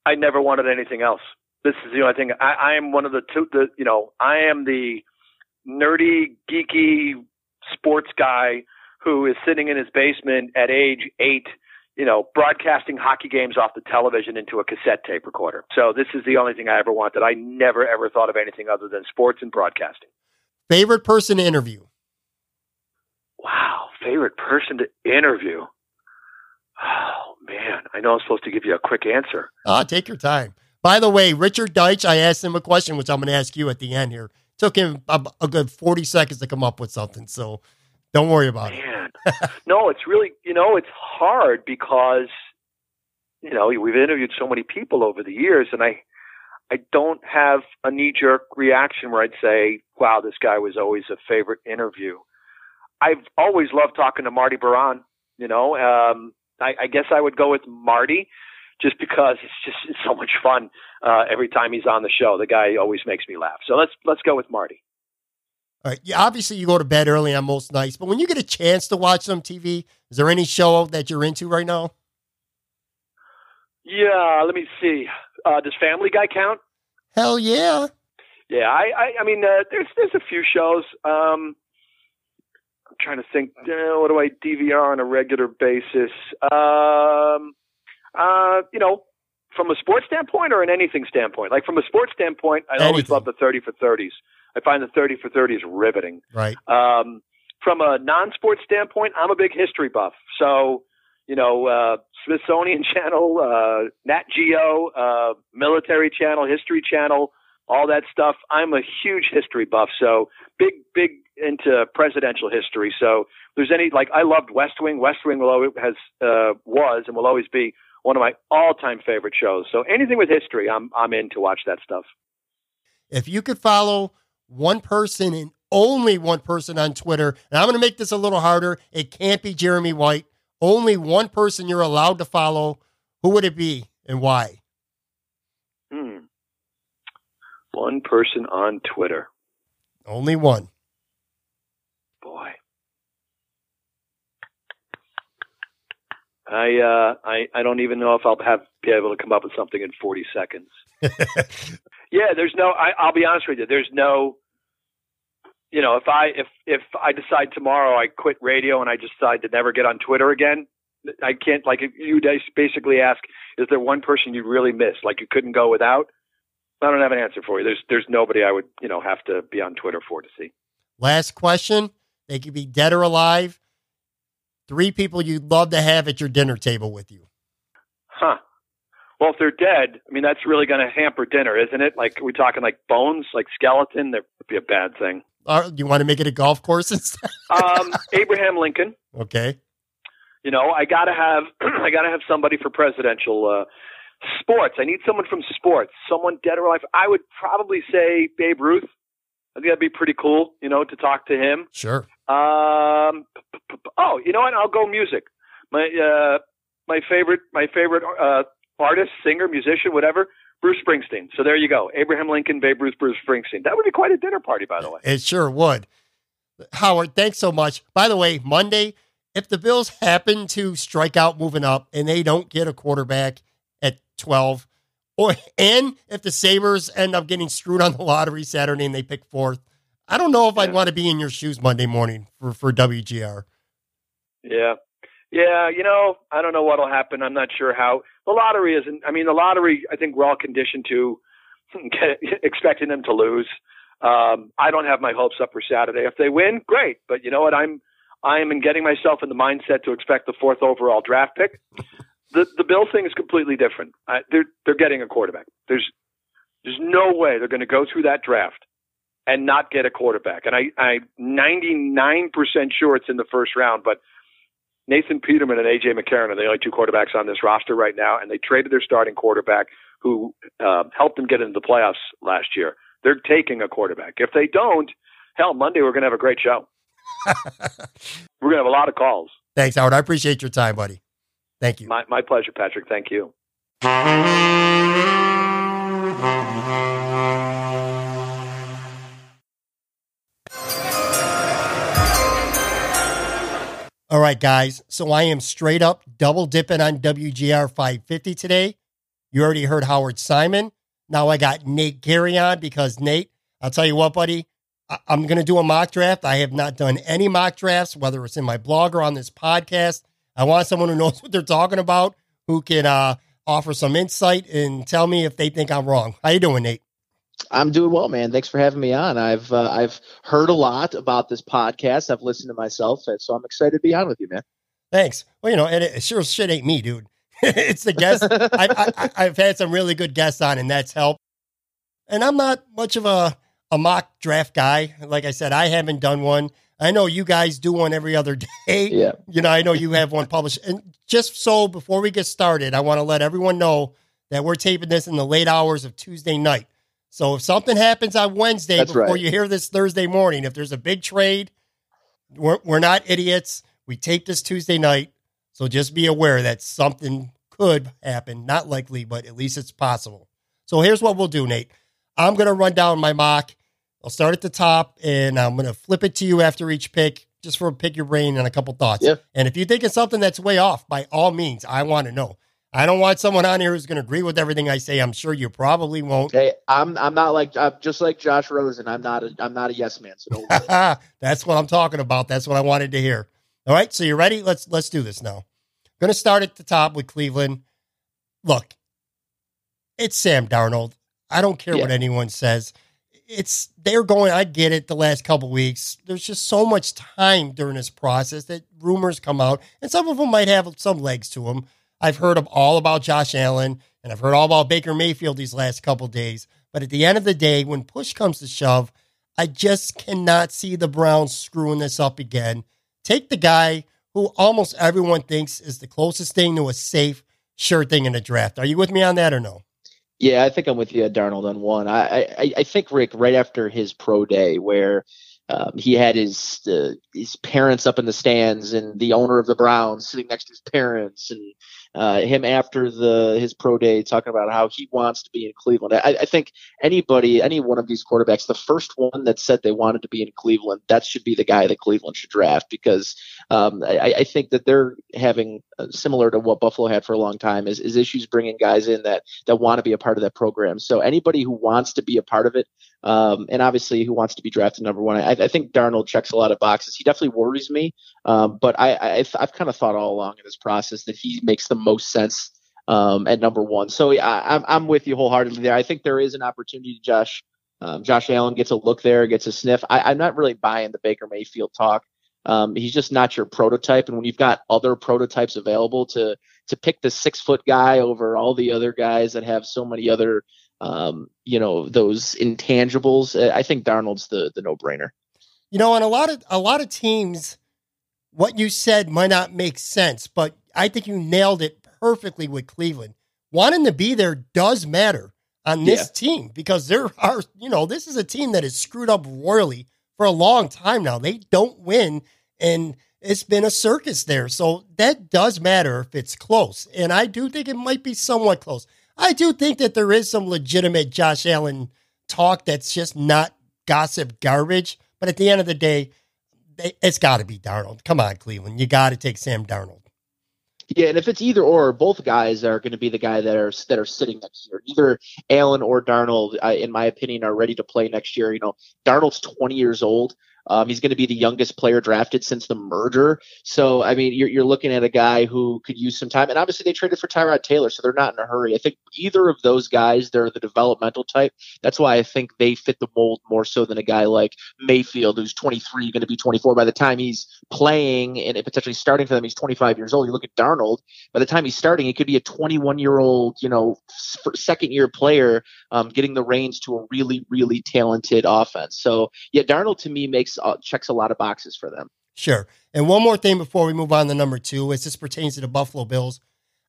I never wanted anything else. This is the only thing. I, I am one of the two. The you know, I am the nerdy, geeky sports guy who is sitting in his basement at age eight, you know, broadcasting hockey games off the television into a cassette tape recorder. So this is the only thing I ever wanted. I never ever thought of anything other than sports and broadcasting. Favorite person to interview? Wow, favorite person to interview. Oh man, I know I'm supposed to give you a quick answer. Ah, take your time. By the way, Richard Deitsch, I asked him a question, which I'm going to ask you at the end here. Took him a, a good 40 seconds to come up with something, so don't worry about man. it. no, it's really, you know, it's hard because, you know, we've interviewed so many people over the years, and I, I don't have a knee jerk reaction where I'd say, wow, this guy was always a favorite interview. I've always loved talking to Marty Biron. You know, um, I, I guess I would go with Marty just because it's just it's so much fun uh, every time he's on the show. The guy always makes me laugh. So let's let's go with Marty. All right. Yeah, obviously you go to bed early on most nights, but when you get a chance to watch some TV, is there any show that you're into right now? Yeah, let me see. Uh, does Family Guy count? Hell yeah. Yeah, I I, I mean uh, there's there's a few shows. Um, I'm trying to think. Uh, what do I DVR on a regular basis? Um, uh, you know, from a sports standpoint or an anything standpoint? Like from a sports standpoint, I always love the 30 for 30s. I find the 30 for 30s riveting. Right. Um, from a non-sports standpoint, I'm a big history buff. So, you know, uh, Smithsonian Channel, uh, Nat Geo, uh, Military Channel, History Channel, all that stuff. I'm a huge history buff. So big, big into presidential history. So there's any like I loved West Wing. West Wing will always has uh, was and will always be one of my all-time favorite shows. So anything with history, I'm I'm in to watch that stuff. If you could follow one person and only one person on Twitter, and I'm going to make this a little harder. It can't be Jeremy White. Only one person you're allowed to follow. Who would it be and why? Hmm. One person on Twitter. Only one. I uh, I I don't even know if I'll have be able to come up with something in 40 seconds. yeah, there's no. I, I'll be honest with you. There's no. You know, if I if if I decide tomorrow I quit radio and I decide to never get on Twitter again, I can't. Like you basically ask, is there one person you really miss, like you couldn't go without? I don't have an answer for you. There's there's nobody I would you know have to be on Twitter for to see. Last question. They could be dead or alive. Three people you'd love to have at your dinner table with you. Huh. Well, if they're dead, I mean, that's really going to hamper dinner, isn't it? Like, are we talking like bones, like skeleton? That would be a bad thing. Uh, you want to make it a golf course instead? um, Abraham Lincoln. Okay. You know, I gotta have, I gotta have somebody for presidential uh, sports. I need someone from sports, someone dead or alive. I would probably say Babe Ruth. I think that'd be pretty cool, you know, to talk to him. Sure. Um, oh, you know what? I'll go music. My uh, my favorite my favorite uh, artist, singer, musician, whatever. Bruce Springsteen. So there you go. Abraham Lincoln, Babe Ruth, Bruce Springsteen. That would be quite a dinner party, by the way. It sure would. Howard, thanks so much. By the way, Monday, if the Bills happen to strike out moving up and they don't get a quarterback at 12, or and if the Sabres end up getting screwed on the lottery Saturday and they pick fourth, I don't know if yeah. I'd want to be in your shoes Monday morning for, for WGR. Yeah. Yeah, you know, I don't know what'll happen. I'm not sure how. The lottery isn't. I mean, the lottery. I think we're all conditioned to expecting them to lose. Um, I don't have my hopes up for Saturday. If they win, great. But you know what? I'm I'm in getting myself in the mindset to expect the fourth overall draft pick. The the Bill thing is completely different. Uh, they're they're getting a quarterback. There's there's no way they're going to go through that draft and not get a quarterback. And I, I'm 99% sure it's in the first round, but Nathan Peterman and AJ McCarron are the only two quarterbacks on this roster right now, and they traded their starting quarterback who uh, helped them get into the playoffs last year. They're taking a quarterback. If they don't, hell, Monday we're going to have a great show. we're going to have a lot of calls. Thanks, Howard. I appreciate your time, buddy. Thank you. My, my pleasure, Patrick. Thank you. All right, guys. So I am straight up double dipping on WGR 550 today. You already heard Howard Simon. Now I got Nate Geary on because Nate, I'll tell you what, buddy, I- am going to do a mock draft. I have not done any mock drafts, whether it's in my blog or on this podcast. I want someone who knows what they're talking about, who can uh, offer some insight and tell me if they think I'm wrong. How you doing, Nate? I'm doing well, man. Thanks for having me on. I've uh, I've heard a lot about this podcast. I've listened to myself, so I'm excited to be on with you, man. Thanks. Well, you know, and it sure shit ain't me, dude. it's the guest. I've, I, I've had some really good guests on, and that's helped. And I'm not much of a a mock draft guy. Like I said, I haven't done one. I know you guys do one every other day. Yeah. You know, I know you have one published. And just so before we get started, I want to let everyone know that we're taping this in the late hours of Tuesday night. So if something happens on Wednesday That's before right. you hear this Thursday morning, if there's a big trade, we're, we're not idiots. We tape this Tuesday night. So just be aware that something could happen. Not likely, but at least it's possible. So here's what we'll do, Nate. I'm going to run down my mock. I'll start at the top and I'm going to flip it to you after each pick just for a pick your brain and a couple thoughts. Yeah. And if you think it's something that's way off, by all means, I want to know. I don't want someone on here who's going to agree with everything I say. I'm sure you probably won't. Hey, I'm I'm not like I'm just like Josh Rosen. I'm not a I'm not a yes man. So don't. That's what I'm talking about. That's what I wanted to hear. All right, so you're ready? Let's let's do this now. Going to start at the top with Cleveland. Look, it's Sam Darnold. I don't care what anyone says. It's they're going. I get it. The last couple weeks, there's just so much time during this process that rumors come out, and some of them might have some legs to them. I've heard of all about Josh Allen, and I've heard all about Baker Mayfield these last couple days. But at the end of the day, when push comes to shove, I just cannot see the Browns screwing this up again. Take the guy who almost everyone thinks is the closest thing to a safe, sure thing in the draft. Are you with me on that or no? Yeah, I think I'm with you, Darnold, on one. I, I, I think Rick, right after his pro day, where um, he had his uh, his parents up in the stands and the owner of the Browns sitting next to his parents, and uh, him after the his pro day talking about how he wants to be in Cleveland. I, I think anybody, any one of these quarterbacks, the first one that said they wanted to be in Cleveland, that should be the guy that Cleveland should draft because um, I, I think that they're having uh, similar to what Buffalo had for a long time is, is issues bringing guys in that that want to be a part of that program. So anybody who wants to be a part of it, um, and obviously who wants to be drafted number one, I, I think Darnold checks a lot of boxes. He definitely worries me, um, but I, I've kind of thought all along in this process that he makes the most sense um, at number one. So I, I'm with you wholeheartedly there. I think there is an opportunity, Josh. Um, Josh Allen gets a look there, gets a sniff. I, I'm not really buying the Baker Mayfield talk. Um, he's just not your prototype, and when you've got other prototypes available to to pick the six foot guy over all the other guys that have so many other um, you know those intangibles, uh, I think Darnold's the the no brainer. You know, and a lot of a lot of teams, what you said might not make sense, but I think you nailed it perfectly with Cleveland. Wanting to be there does matter on this Yeah. team because there are, you know, this is a team that is screwed up royally for a long time now. They don't win, and it's been a circus there. So that does matter if it's close. And I do think it might be somewhat close. I do think that there is some legitimate Josh Allen talk that's just not gossip garbage. But at the end of the day, it's got to be Darnold. Come on, Cleveland. You got to take Sam Darnold. Yeah, and if it's either or, both guys are going to be the guy that are that are sitting next year. Either Allen or Darnold, I, in my opinion, are ready to play next year. You know, Darnold's 20 years old. Um, he's going to be the youngest player drafted since the merger. So, I mean, you're, you're looking at a guy who could use some time. And obviously, they traded for Tyrod Taylor, so they're not in a hurry. I think either of those guys, they're the developmental type. That's why I think they fit the mold more so than a guy like Mayfield, who's 23, going to be 24 by the time he's playing and potentially starting for them. He's 25 years old. You look at Darnold. By the time he's starting, he could be a 21 year old, you know, second year player, um, getting the reins to a really, really talented offense. So, yeah, Darnold to me makes uh, checks a lot of boxes for them. Sure. And one more thing before we move on to number two, as this pertains to the Buffalo Bills,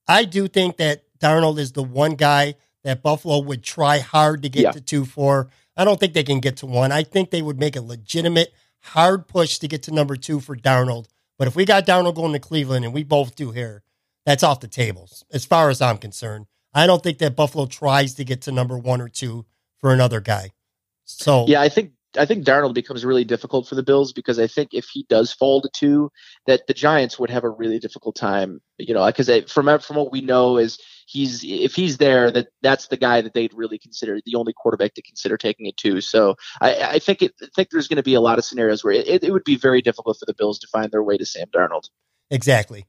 I do think that Darnold is the one guy that Buffalo would try hard to get Yeah. to two for. I don't think they can get to one. I think they would make a legitimate hard push to get to number two for Darnold. But if we got Darnold going to Cleveland, and we both do here, that's off the tables as far as I'm concerned. I don't think that Buffalo tries to get to number one or two for another guy. So Yeah, I think I think Darnold becomes really difficult for the Bills because I think if he does fall to two, that the Giants would have a really difficult time. You know, because from from what we know is he's if he's there, that that's the guy that they'd really consider the only quarterback to consider taking it to. So I, I think it I think there's going to be a lot of scenarios where it, it would be very difficult for the Bills to find their way to Sam Darnold. Exactly.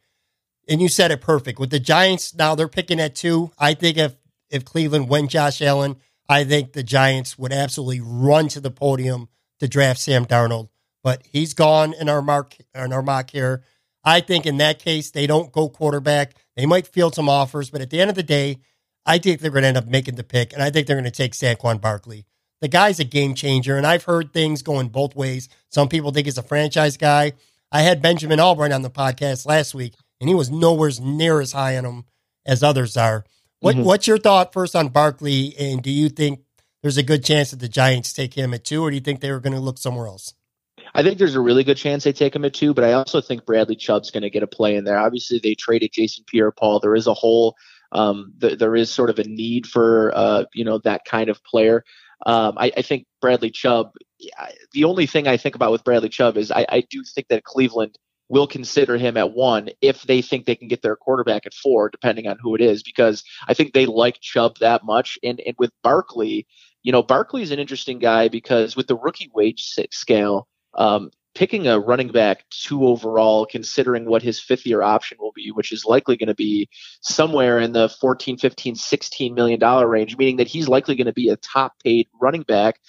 And you said it perfect. With the Giants now they're picking at two. I think if if Cleveland win Josh Allen, I think the Giants would absolutely run to the podium to draft Sam Darnold. But he's gone in our mark in our mock here. I think in that case they don't go quarterback. They might field some offers, but at the end of the day, I think they're going to end up making the pick, and I think they're going to take Saquon Barkley. The guy's a game changer, and I've heard things going both ways. Some people think he's a franchise guy. I had Benjamin Albright on the podcast last week, and he was nowhere near as high on him as others are. What, Mhm. What's your thought first on Barkley, and do you think there's a good chance that the Giants take him at two, or do you think they were going to look somewhere else? I think there's a really good chance they take him at two, but I also think Bradley Chubb's going to get a play in there. Obviously, they traded Jason Pierre-Paul. There is a whole, um, th- there is sort of a need for, uh, you know, that kind of player. Um, I, I think Bradley Chubb. I- The only thing I think about with Bradley Chubb is I, I do think that Cleveland will consider him at one if they think they can get their quarterback at four, depending on who it is, because I think they like Chubb that much. And and with Barkley, you know, Barkley is an interesting guy because with the rookie wage scale, um, picking a running back two overall, considering what his fifth year option will be, which is likely going to be somewhere in the 14, 15, 16 million dollar range, meaning that he's likely going to be a top paid running back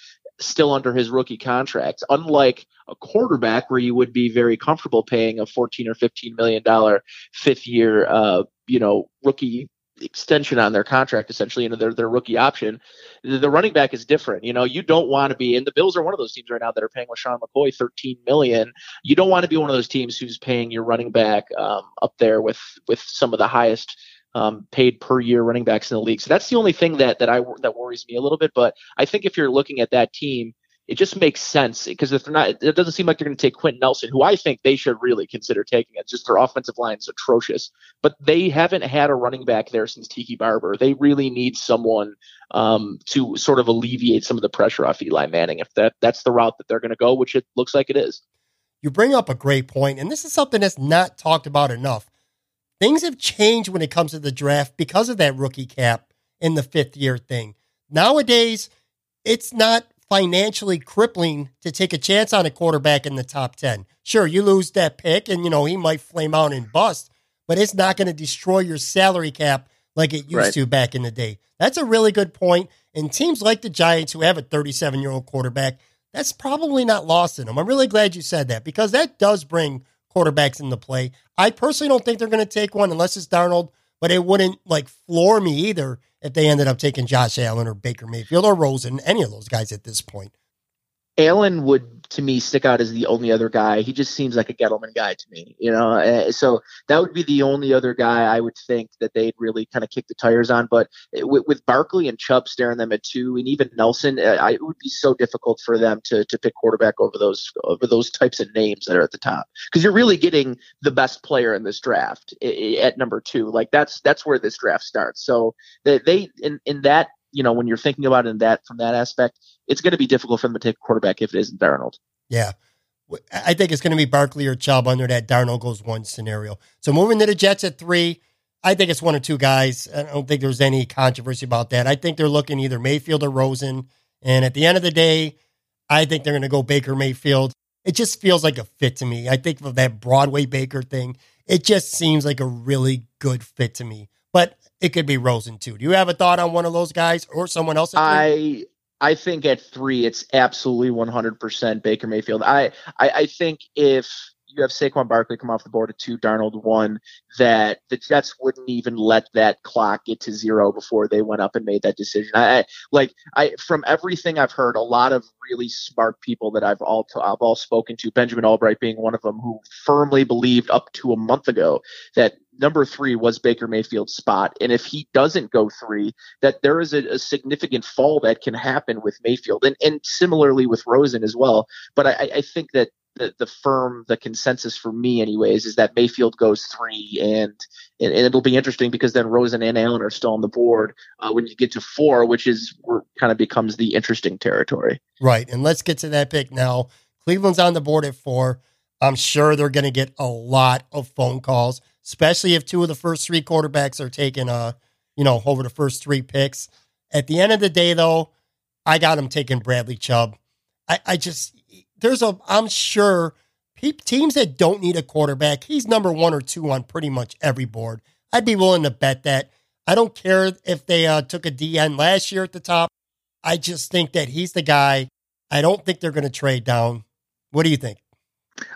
still under his rookie contract. Unlike a quarterback where you would be very comfortable paying a 14 or 15 million dollar fifth year, uh, you know, rookie extension on their contract, essentially, into their, their rookie option. The, the running back is different. You know, you don't want to be, and the Bills are one of those teams right now that are paying with LeSean McCoy 13 million. You don't want to be one of those teams who's paying your running back um, up there with with some of the highest um, paid per year running backs in the league. So that's the only thing that that I that worries me a little bit. But I think if you're looking at that team, it just makes sense because if they're not, it doesn't seem like they're going to take Quenton Nelson, who I think they should really consider taking. It's just their offensive line is atrocious, but they haven't had a running back there since Tiki Barber. They really need someone um, to sort of alleviate some of the pressure off Eli Manning. If that that's the route that they're going to go, which it looks like it is. You bring up a great point, and this is something that's not talked about enough. Things have changed when it comes to the draft because of that rookie cap in the fifth year thing. Nowadays, it's not financially crippling to take a chance on a quarterback in the top 10. Sure, you lose that pick and you know he might flame out and bust, but it's not going to destroy your salary cap like it used Right. to back in the day. That's a really good point. And teams like the Giants who have a 37-year-old quarterback, that's probably not lost in them. I'm really glad you said that because that does bring quarterbacks into play. I personally don't think they're going to take one unless it's Darnold, but it wouldn't like floor me either if they ended up taking Josh Allen or Baker Mayfield or Rosen, any of those guys at this point. Allen would, to me, stick out as the only other guy. He just seems like a Gettleman guy to me, you know. Uh, so that would be the only other guy I would think that they'd really kind of kick the tires on. But with, with Barkley and Chubb staring them at two, and even Nelson, uh, I, it would be so difficult for them to to pick quarterback over those over those types of names that are at the top because you're really getting the best player in this draft at number two. Like that's that's where this draft starts. So they, they in in that you know when you're thinking about it in that from that aspect it's going to be difficult for them to take a quarterback if it isn't Darnold. Yeah. I think it's going to be Barkley or Chubb under that Darnold goes one scenario. So moving to the Jets at three, I think it's one or two guys. I don't think there's any controversy about that. I think they're looking either Mayfield or Rosen. And at the end of the day, I think they're going to go Baker Mayfield. It just feels like a fit to me. I think of that Broadway Baker thing. It just seems like a really good fit to me. But it could be Rosen too. Do you have a thought on one of those guys or someone else? I I think at three it's absolutely 100% Baker Mayfield. I, I I think if you have Saquon Barkley come off the board at two, Darnold one, that the Jets wouldn't even let that clock get to zero before they went up and made that decision. I, like I from everything I've heard, a lot of really smart people that I've all I've all spoken to, Benjamin Albright being one of them, who firmly believed up to a month ago that number three was Baker Mayfield's spot. And if he doesn't go three, that there is a, a, significant fall that can happen with Mayfield and, and similarly with Rosen as well. But I, I think that the, the firm, the consensus for me anyways, is that Mayfield goes three and, and, and it'll be interesting because then Rosen and Allen are still on the board uh, when you get to four, which is kind of becomes the interesting territory. Right. And let's get to that pick now. Cleveland's on the board at four. I'm sure they're going to get a lot of phone calls especially if two of the first three quarterbacks are taken, uh, you know, over the first three picks. At the end of the day, though, I got him taking Bradley Chubb. I, I just, there's a, I'm sure teams that don't need a quarterback, he's number one or two on pretty much every board. I'd be willing to bet that. I don't care if they uh, took a DN last year at the top. I just think that he's the guy. I don't think they're going to trade down. What do you think?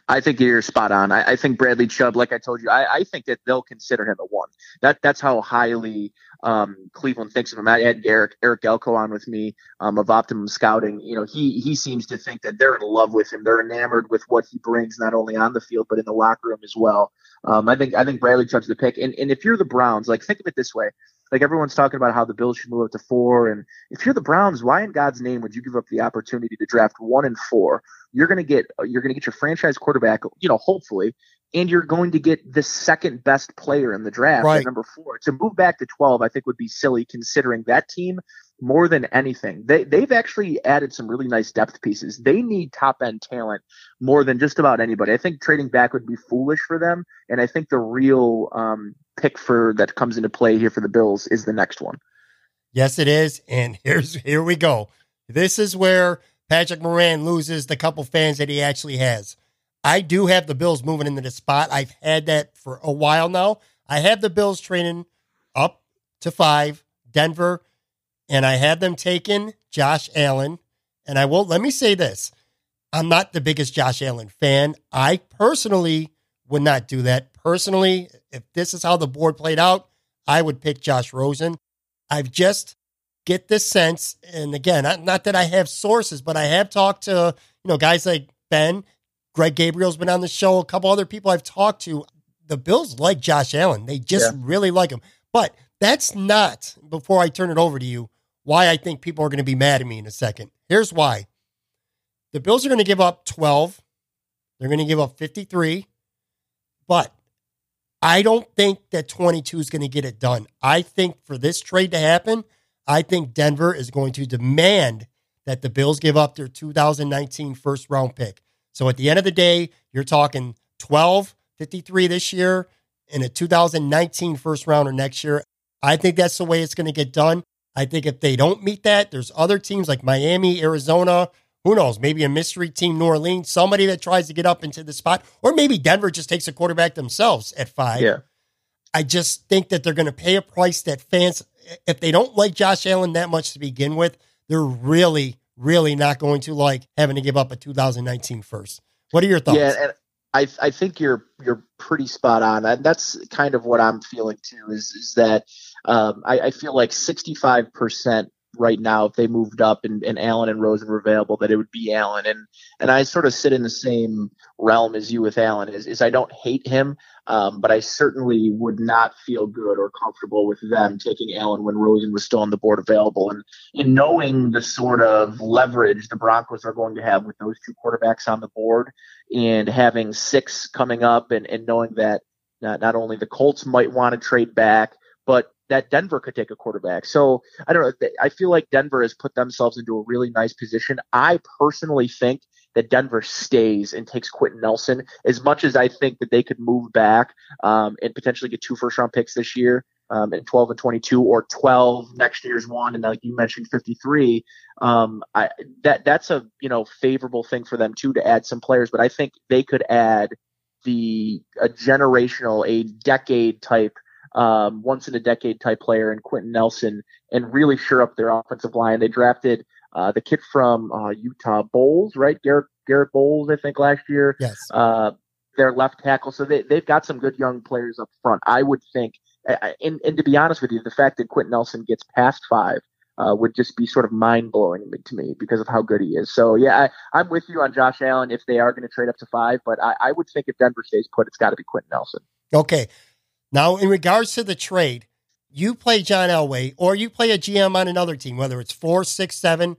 I think you're spot on. I, I, think Bradley Chubb, like I told you, I, I, think that they'll consider him a one. That that's how highly um, Cleveland thinks of him. I had Eric Eric Galko on with me um, of Optimum Scouting. You know, he he seems to think that they're in love with him. They're enamored with what he brings, not only on the field but in the locker room as well. Um, I think I think Bradley Chubb's the pick. And and if you're the Browns, like think of it this way: like everyone's talking about how the Bills should move up to four. And if you're the Browns, why in God's name would you give up the opportunity to draft one and four? You're gonna get you're gonna get your franchise quarterback, you know, hopefully, and you're going to get the second best player in the draft right. at number four. To move back to twelve, I think would be silly considering that team more than anything. They they've actually added some really nice depth pieces. They need top end talent more than just about anybody. I think trading back would be foolish for them, and I think the real um, pick for that comes into play here for the Bills is the next one. Yes, it is. And here's here we go. This is where Patrick Moran loses the couple fans that he actually has. I do have the Bills moving into the spot. I've had that for a while now. I have the Bills training up to five, Denver, and I have them taking Josh Allen. And I will let me say this. I'm not the biggest Josh Allen fan. I personally would not do that. Personally, if this is how the board played out, I would pick Josh Rosen. I've just get this sense, and again, not that I have sources, but I have talked to you know guys like Ben, Greg Gabriel's been on the show, a couple other people I've talked to. The Bills like Josh Allen; they just yeah. really like him. But that's not before I turn it over to you. Why I think people are going to be mad at me in a second. Here's why: the Bills are going to give up 12. They're going to give up 53. But I don't think that 22 is going to get it done. I think for this trade to happen, I think Denver is going to demand that the Bills give up their 2019 first round pick. So at the end of the day, you're talking 12, 53 this year, and a 2019 first rounder next year. I think that's the way it's going to get done. I think if they don't meet that, there's other teams like Miami, Arizona, who knows? Maybe a mystery team, New Orleans, somebody that tries to get up into the spot, or maybe Denver just takes a quarterback themselves at five. Yeah. I just think that they're going to pay a price that fans, if they don't like Josh Allen that much to begin with, they're really, really not going to like having to give up a 2019 first. What are your thoughts? Yeah, and I I think you're you're pretty spot on. And that's kind of what I'm feeling too. Is is that um, I, I feel like 65 percent right now if they moved up and, and Allen and Rosen were available that it would be Allen. And and I sort of sit in the same realm as you with Allen is is I don't hate him um, but I certainly would not feel good or comfortable with them taking Allen when Rosen was still on the board available. And in knowing the sort of leverage the Broncos are going to have with those two quarterbacks on the board and having six coming up and, and knowing that not, not only the Colts might want to trade back but that Denver could take a quarterback. So I don't know. I feel like Denver has put themselves into a really nice position. I personally think that Denver stays and takes Quenton Nelson as much as I think that they could move back um, and potentially get two first round picks this year. Um, in 12 and 22 or 12 next year's one and like you mentioned 53 um, I, that that's a you know favorable thing for them too to add some players but I think they could add the a generational a decade type um, once in a decade type player in Quenton Nelson and really sure up their offensive line. They drafted uh, the kid from uh, Utah Bolles, right? Garrett Garett Bolles, I think last year. Yes. Uh, their left tackle. So they, they've got some good young players up front. I would think, and, and to be honest with you, the fact that Quenton Nelson gets past five uh, would just be sort of mind blowing to me because of how good he is. So yeah, I, am with you on Josh Allen if they are going to trade up to five, but I, I would think if Denver stays put, it's got to be Quenton Nelson. Okay. Now, in regards to the trade, you play John Elway or you play a GM on another team, whether it's four, six, seven.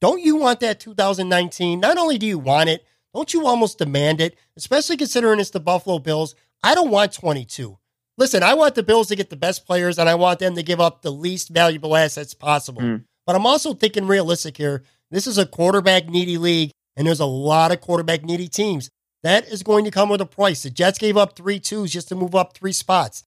Don't you want that 2019? Not only do you want it, don't you almost demand it, especially considering it's the Buffalo Bills? I don't want 22. Listen, I want the Bills to get the best players and I want them to give up the least valuable assets possible. Mm. But I'm also thinking realistic here. This is a quarterback needy league, and there's a lot of quarterback needy teams. That is going to come with a price. The Jets gave up three twos just to move up three spots.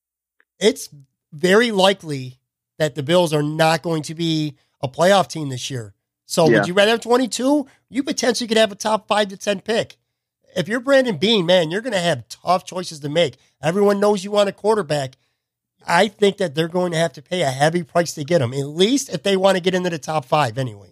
It's very likely that the Bills are not going to be a playoff team this year. So yeah. would you rather have 22? You potentially could have a top five to 10 pick. If you're Brandon Beane, man, you're going to have tough choices to make. Everyone knows you want a quarterback. I think that they're going to have to pay a heavy price to get him, at least if they want to get into the top five anyway.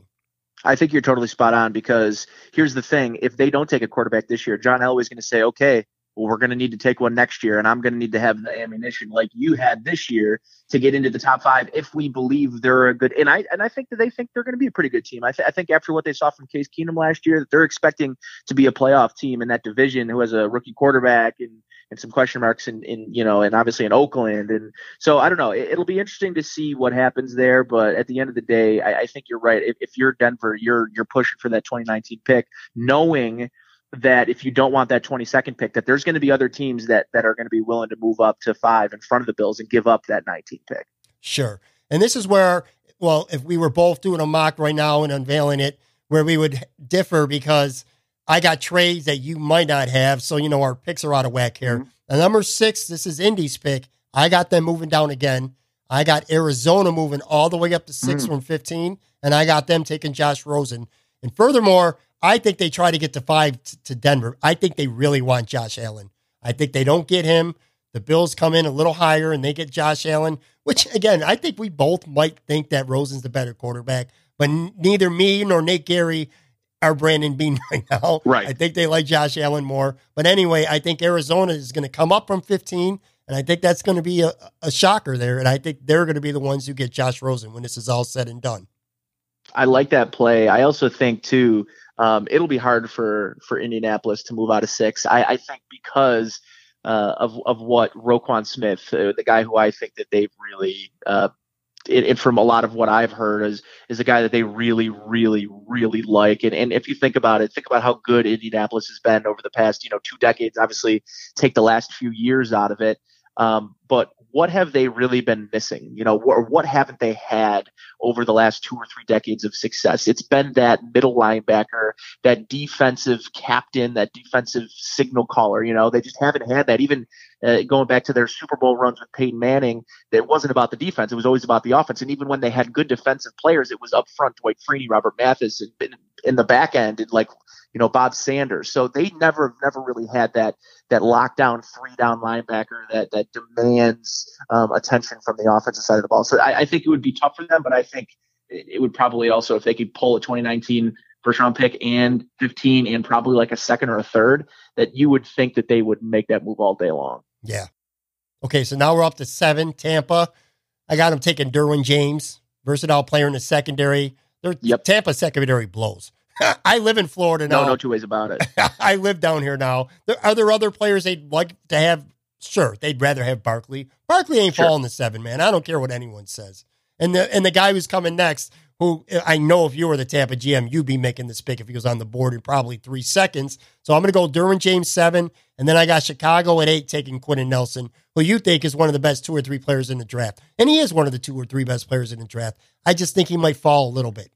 I think you're totally spot on because here's the thing: if they don't take a quarterback this year, John Elway's going to say, "Okay, well, we're going to need to take one next year, and I'm going to need to have the ammunition like you had this year to get into the top five if we believe they're a good." And I and I think that they think they're going to be a pretty good team. I, th- I think after what they saw from Case Keenum last year, that they're expecting to be a playoff team in that division who has a rookie quarterback and and some question marks in, in you know and obviously in Oakland. And so I don't know it, will be interesting to see what happens there but at the end of the day I, I think you're right. If, if you're Denver you're you're pushing for that 2019 pick knowing that if you don't want that 22nd pick that there's going to be other teams that that are going to be willing to move up to five in front of the Bills and give up that 19 pick. Sure. And this is where well if we were both doing a mock right now and unveiling it where we would differ because – I got trades that you might not have. So, you know, our picks are out of whack here. Mm-hmm. And number six, this is Indy's pick. I got them moving down again. I got Arizona moving all the way up to 6 mm-hmm. from 15. And I got them taking Josh Rosen. And furthermore, I think they try to get to five t- to Denver. I think they really want Josh Allen. I think they don't get him. The Bills come in a little higher and they get Josh Allen, which again, I think we both might think that Rosen's the better quarterback. But n- neither me nor Nate Geary are Brandon Beane right now. Right. I think they like Josh Allen more. But anyway, I think Arizona is going to come up from 15, and I think that's going to be a, a shocker there. And I think they're going to be the ones who get Josh Rosen when this is all said and done. I like that play. I also think too, um, it'll be hard for for Indianapolis to move out of six. I, I think because uh, of of what Roquan Smith, uh, the guy who I think that they've really uh, it, it, from a lot of what I've heard is is a guy that they really, really, really like. And and if you think about it, think about how good Indianapolis has been over the past you know two decades. Obviously, take the last few years out of it. Um, but what have they really been missing? You know, or what haven't they had over the last two or three decades of success? It's been that middle linebacker, that defensive captain, that defensive signal caller. You know, they just haven't had that. Even uh, going back to their Super Bowl runs with Peyton Manning, it wasn't about the defense; it was always about the offense. And even when they had good defensive players, it was up front, Dwight Freeney, Robert Mathis, and in the back end, and like you know Bob Sanders. So they never never really had that that lockdown three down linebacker that that demands um, attention from the offensive side of the ball. So I, I, think it would be tough for them, but I think it would probably also if they could pull a 2019 first round pick and 15 and probably like a second or a third, that you would think that they would make that move all day long. Yeah. Okay, so now we're up to seven. Tampa. I got them taking Derwin James, versatile player in the secondary. Their yep. Tampa secondary blows. I live in Florida now. No, no two ways about it. I live down here now. There, are there other players they'd like to have? Sure, they'd rather have Barkley. Barkley ain't sure. falling the seven, man. I don't care what anyone says. And the and the guy who's coming next, who I know if you were the Tampa GM, you'd be making this pick if he was on the board in probably three seconds. So I'm going to go Derwin James seven, and then I got Chicago at eight, taking Quenton Nelson, who you think is one of the best two or three players in the draft, and he is one of the two or three best players in the draft. I just think he might fall a little bit.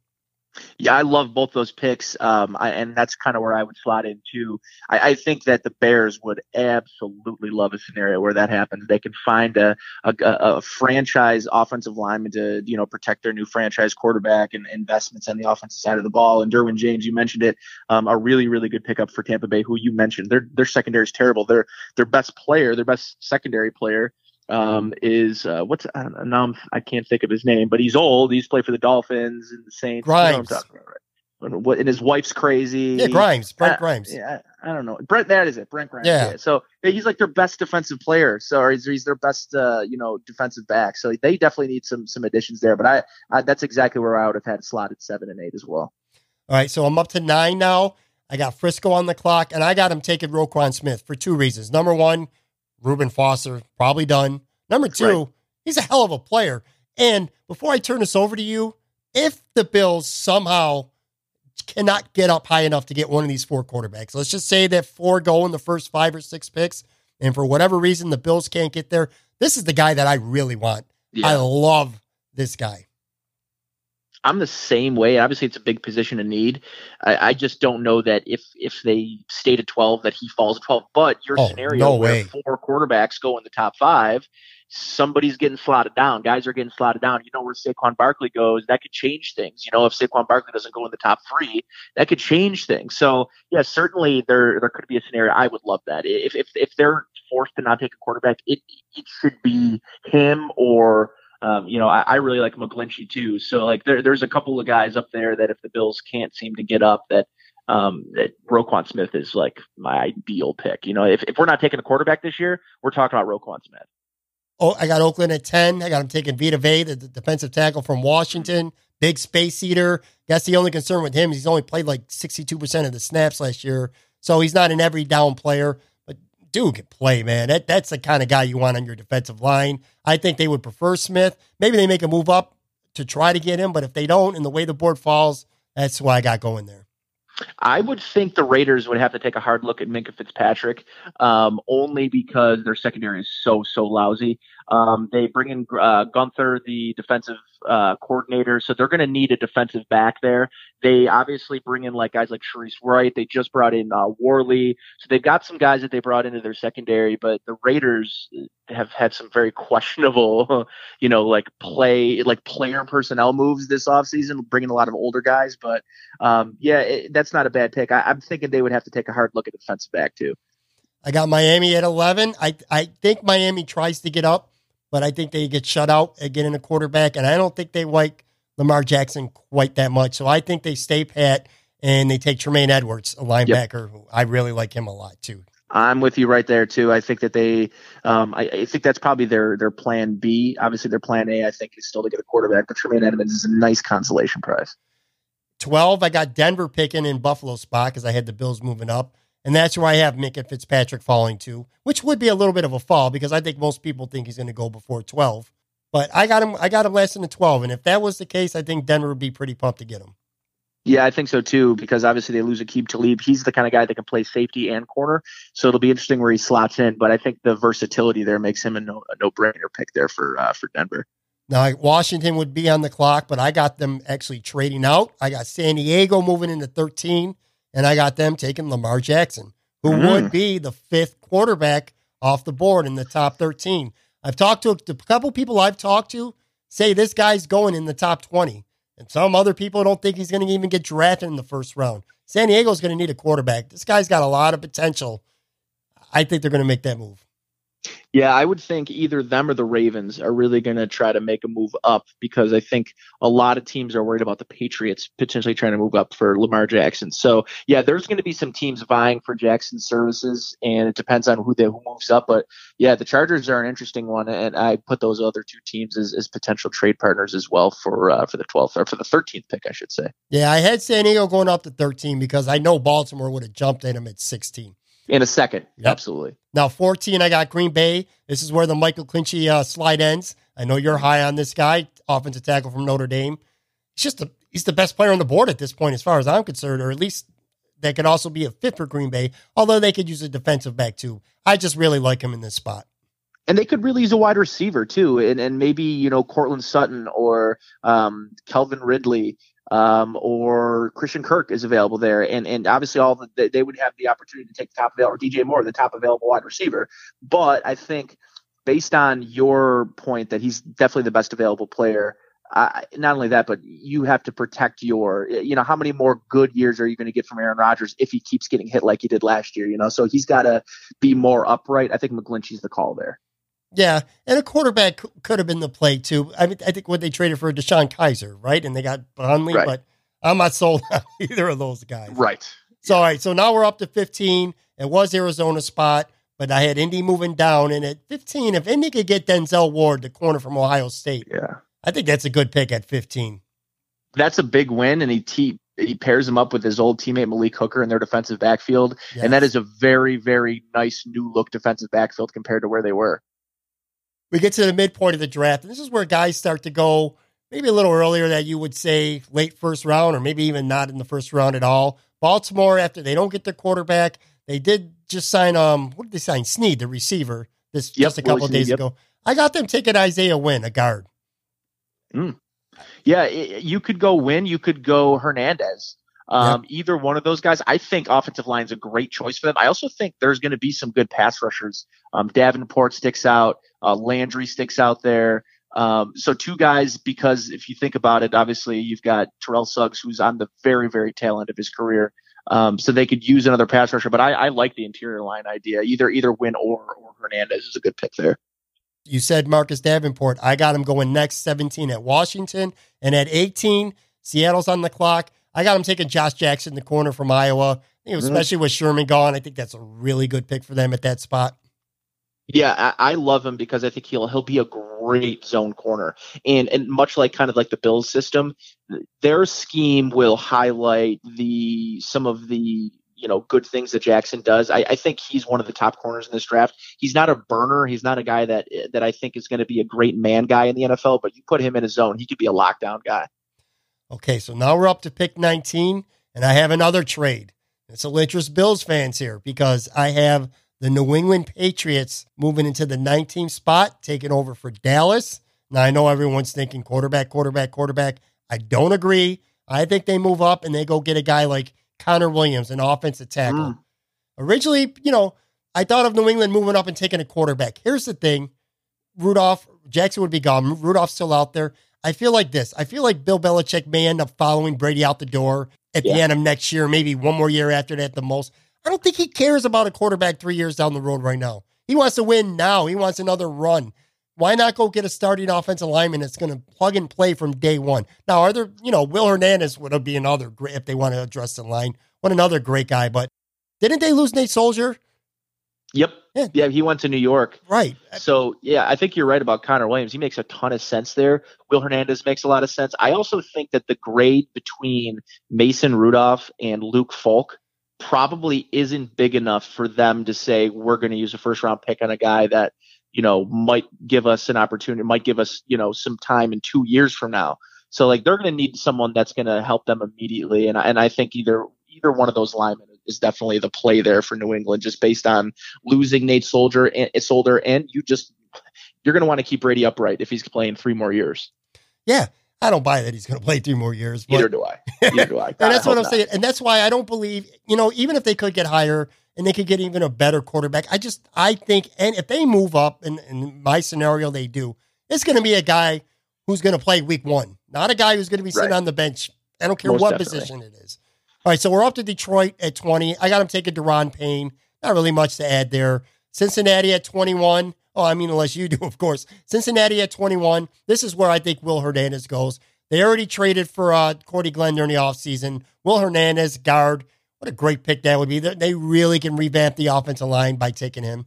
Yeah, I love both those picks, um, I, and that's kind of where I would slot in too. I, I, think that the Bears would absolutely love a scenario where that happens. They can find a, a, a franchise offensive lineman to you know protect their new franchise quarterback and investments on the offensive side of the ball. And Derwin James, you mentioned it, um, a really really good pickup for Tampa Bay. Who you mentioned, their their secondary is terrible. Their their best player, their best secondary player um, is uh, what's I don't know, now I'm, I can not think of his name, but he's old. He's played for the Dolphins and the Saints. Grimes. You know right? and what and his wife's crazy. Yeah, Grimes, Brent Uh, Grimes. Yeah, I I don't know. Brent, that is it. Brent Grimes. Yeah. So yeah, he's like their best defensive player. So he's, he's their best, uh, you know, defensive back. So they definitely need some some additions there. But I, I that's exactly where I would have had slotted seven and eight as well. All right, so I'm up to nine now. I got Frisco on the clock, and I got him taking Roquan Smith for two reasons. Number one, Reuben Foster, probably done. Number two, Right. he's a hell of a player. And before I turn this over to you, if the Bills somehow cannot get up high enough to get one of these four quarterbacks, let's just say that four go in the first five or six picks, and for whatever reason the Bills can't get there, this is the guy that I really want. I love this guy. I'm the same way. Obviously, it's a big position of need. I, I just don't know that if if they stayed at 12, that he falls at 12. But your Oh, scenario no where way. four quarterbacks go in the top five, somebody's getting slotted down. Guys are getting slotted down. You know where Saquon Barkley goes, that could change things. You know, if Saquon Barkley doesn't go in the top three, that could change things. So yeah, certainly there there could be a scenario. I would love that. If if if they're forced to not take a quarterback, it it should be him or um, you know, I, I really like McGlinchey too. So like there, there's a couple of guys up there that if the Bills can't seem to get up, that um, that Roquan Smith is like my ideal pick. You know, if, if we're not taking a quarterback this year, we're talking about Roquan Smith. Oh, I got Oakland at 10. I got him taking Vita Vea, the, defensive tackle from Washington. Big space eater. That's the only concern with him. He's only played like 62% of the snaps last year. So he's not an every down player. Dude can play, man. That, that's the kind of guy you want on your defensive line. I think they would prefer Smith. Maybe they make a move up to try to get him. But if they don't, and the way the board falls, that's why I got going there. I would think the Raiders would have to take a hard look at Minkah Fitzpatrick, um, only because their secondary is so so lousy. Um, they bring in uh, Guenther, the defensive uh, coordinator, so they're going to need a defensive back there. They obviously bring in like guys like Shareece Wright. They just brought in uh, Worley, so they've got some guys that they brought into their secondary. But the Raiders have had some very questionable, you know, like play like player personnel moves this offseason, bringing a lot of older guys. But um, yeah, it, that's not a bad pick. I, I'm thinking they would have to take a hard look at the defensive back too. I got Miami at 11. I, I think Miami tries to get up, but I think they get shut out at getting a quarterback. And I don't think they like Lamar Jackson quite that much. So I think they stay pat and they take Tremaine Edwards, a linebacker. Who I really like him a lot too. I'm with you right there too. I think that they, um, I, I think that's probably their their plan B. Obviously, their plan A, I think, is still to get a quarterback. But Tremaine Edmunds is a nice consolation prize. 12, I got Denver picking in Buffalo spot because I had the Bills moving up. And that's where I have Minkah Fitzpatrick falling to, which would be a little bit of a fall because I think most people think he's going to go before 12. But I got him I got him less than a 12. And if that was the case, I think Denver would be pretty pumped to get him. Yeah, I think so too, because obviously they lose Aqib Talib. He's the kind of guy that can play safety and corner. So it'll be interesting where he slots in. But I think the versatility there makes him a no a brainer pick there for uh, for Denver. Now, Washington would be on the clock, but I got them actually trading out. I got San Diego moving into 13, and I got them taking Lamar Jackson, who Mm. would be the fifth quarterback off the board in the top 13. I've talked to a couple people I've talked to say this guy's going in the top 20. And some other people don't think he's going to even get drafted in the first round. San Diego's going to need a quarterback. This guy's got a lot of potential. I think they're going to make that move. Yeah, I would think either them or the Ravens are really going to try to make a move up because I think a lot of teams are worried about the Patriots potentially trying to move up for Lamar Jackson. So yeah, there's going to be some teams vying for Jackson's services, and it depends on who they who moves up. But yeah, the Chargers are an interesting one, and I put those other two teams as, as potential trade partners as well for uh, for the 12th or for the 13th pick, I should say. Yeah, I had San Diego going up to 13 because I know Baltimore would have jumped in him at 16. In a second, Yep. absolutely. Now, 14, I got Green Bay. This is where the McGlinchey uh, slide ends. I know you're high on this guy, offensive tackle from Notre Dame. He's just a, he's the best player on the board at this point, as far as I'm concerned, or at least that could also be a fit for Green Bay, although they could use a defensive back too. I just really like him in this spot. and they could really use a wide receiver too, and and maybe you know Courtland Sutton or um, Calvin Ridley um, or Christian Kirk is available there, and and obviously all the, they- would have the opportunity to take the top available or DJ Moore, the top available wide receiver. But I think based on your point that he's definitely the best available player. Not only that, but you have to protect your, you know, how many more good years are you going to get from Aaron Rodgers if he keeps getting hit like he did last year, you know? So he's got to be more upright. I think McGlinchey's the call there. Yeah, and a quarterback could have been the play too. I mean, I think when they traded for DeShone Kizer, right, and they got Burnley, Right. but I'm not sold on either of those guys. Right. So all right, so now we're up to 15. It was Arizona's spot, but I had Indy moving down, and at 15, if Indy could get Denzel Ward, the corner from Ohio State, Yeah. I think that's a good pick at 15. That's a big win, and he te- he pairs him up with his old teammate Malik Hooker in their defensive backfield, and that is a very very nice new look defensive backfield compared to where they were. We get to the midpoint of the draft, and this is where guys start to go maybe a little earlier that you would say late first round, or maybe even not in the first round at all. Baltimore, after they don't get their quarterback, they did just sign um what did they sign? Snead, the receiver, this Yep, just a couple of days yep. ago. I got them taking Isaiah Wynn, a guard. Yeah, i you could go Wynn. You could go Hernandez. Um, Either one of those guys. I think offensive line is a great choice for them. I also think there's going to be some good pass rushers. Um, Davenport sticks out. Uh, Landry sticks out there. Um, so two guys, because if you think about it, obviously you've got Terrell Suggs, who's on the very, very tail end of his career. Um, so they could use another pass rusher, but I, I like the interior line idea. Either either Wynn or or Hernandez is a good pick there. You said Marcus Davenport. I got him going next, 17 at Washington. And at 18, Seattle's on the clock. I got him taking Josh Jackson, the corner from Iowa. Mhm. especially with Sherman gone, I think that's a really good pick for them at that spot. Yeah, I, I love him because I think he'll he'll be a great zone corner, and and much like kind of like the Bills system, their scheme will highlight the some of the you know good things that Jackson does. I, I think he's one of the top corners in this draft. He's not a burner. He's not a guy that that I think is going to be a great man guy in the NFL. But you put him in a zone, he could be a lockdown guy. Okay, so now we're up to pick 19, and I have another trade. It's will interest Bills fans here because I have the New England Patriots moving into the 19th spot, taking over for Dallas. Now, I know everyone's thinking quarterback, quarterback, quarterback. I don't agree. I think they move up and they go get a guy like Connor Williams, an offensive tackle. Mm. Originally, you know, I thought of New England moving up and taking a quarterback. Here's the thing Rudolph, Jackson would be gone. Rudolph's still out there. I feel like this. I feel like Bill Belichick may end up following Brady out the door at the end of next year, maybe one more year after that, the most. I don't think he cares about a quarterback three years down the road right now. He wants to win now. He wants another run. Why not go get a starting offensive lineman that's going to plug and play from day one? Now, are there, you know, Will Hernandez would be another great, if they want to address the line, what another great guy. But didn't they lose Nate Solder? Yep. Yeah. Yeah, he went to New York. Right. So yeah, I think you're right about Connor Williams. He makes a ton of sense there. Will Hernandez makes a lot of sense. I also think that the grade between Mason Rudolph and Luke Falk probably isn't big enough for them to say we're going to use a first round pick on a guy that you know might give us an opportunity, might give us you know some time in two years from now. So like they're going to need someone that's going to help them immediately, and and I think either either one of those linemen is definitely the play there for New England, just based on losing Nate Solder and Solder, and you just you're going to want to keep Brady upright if he's playing three more years. Yeah. I don't buy that he's going to play three more years. But, Neither do I. Neither do I. and that's I what I'm not. saying. And that's why I don't believe, you know, even if they could get higher and they could get even a better quarterback, I just, I think, and if they move up, and in my scenario, they do, it's going to be a guy who's going to play week one, not a guy who's going to be sitting Right. on the bench. I don't care Most what definitely. position it is. All right, so we're up to Detroit at 20. I got him taking Da'Ron Payne. Not really much to add there. Cincinnati at 21. Oh, I mean, unless you do, of course. Cincinnati at 21. This is where I think Will Hernandez goes. They already traded for uh, Cordy Glenn during the offseason. Will Hernandez, guard. What a great pick that would be. They they really can revamp the offensive line by taking him.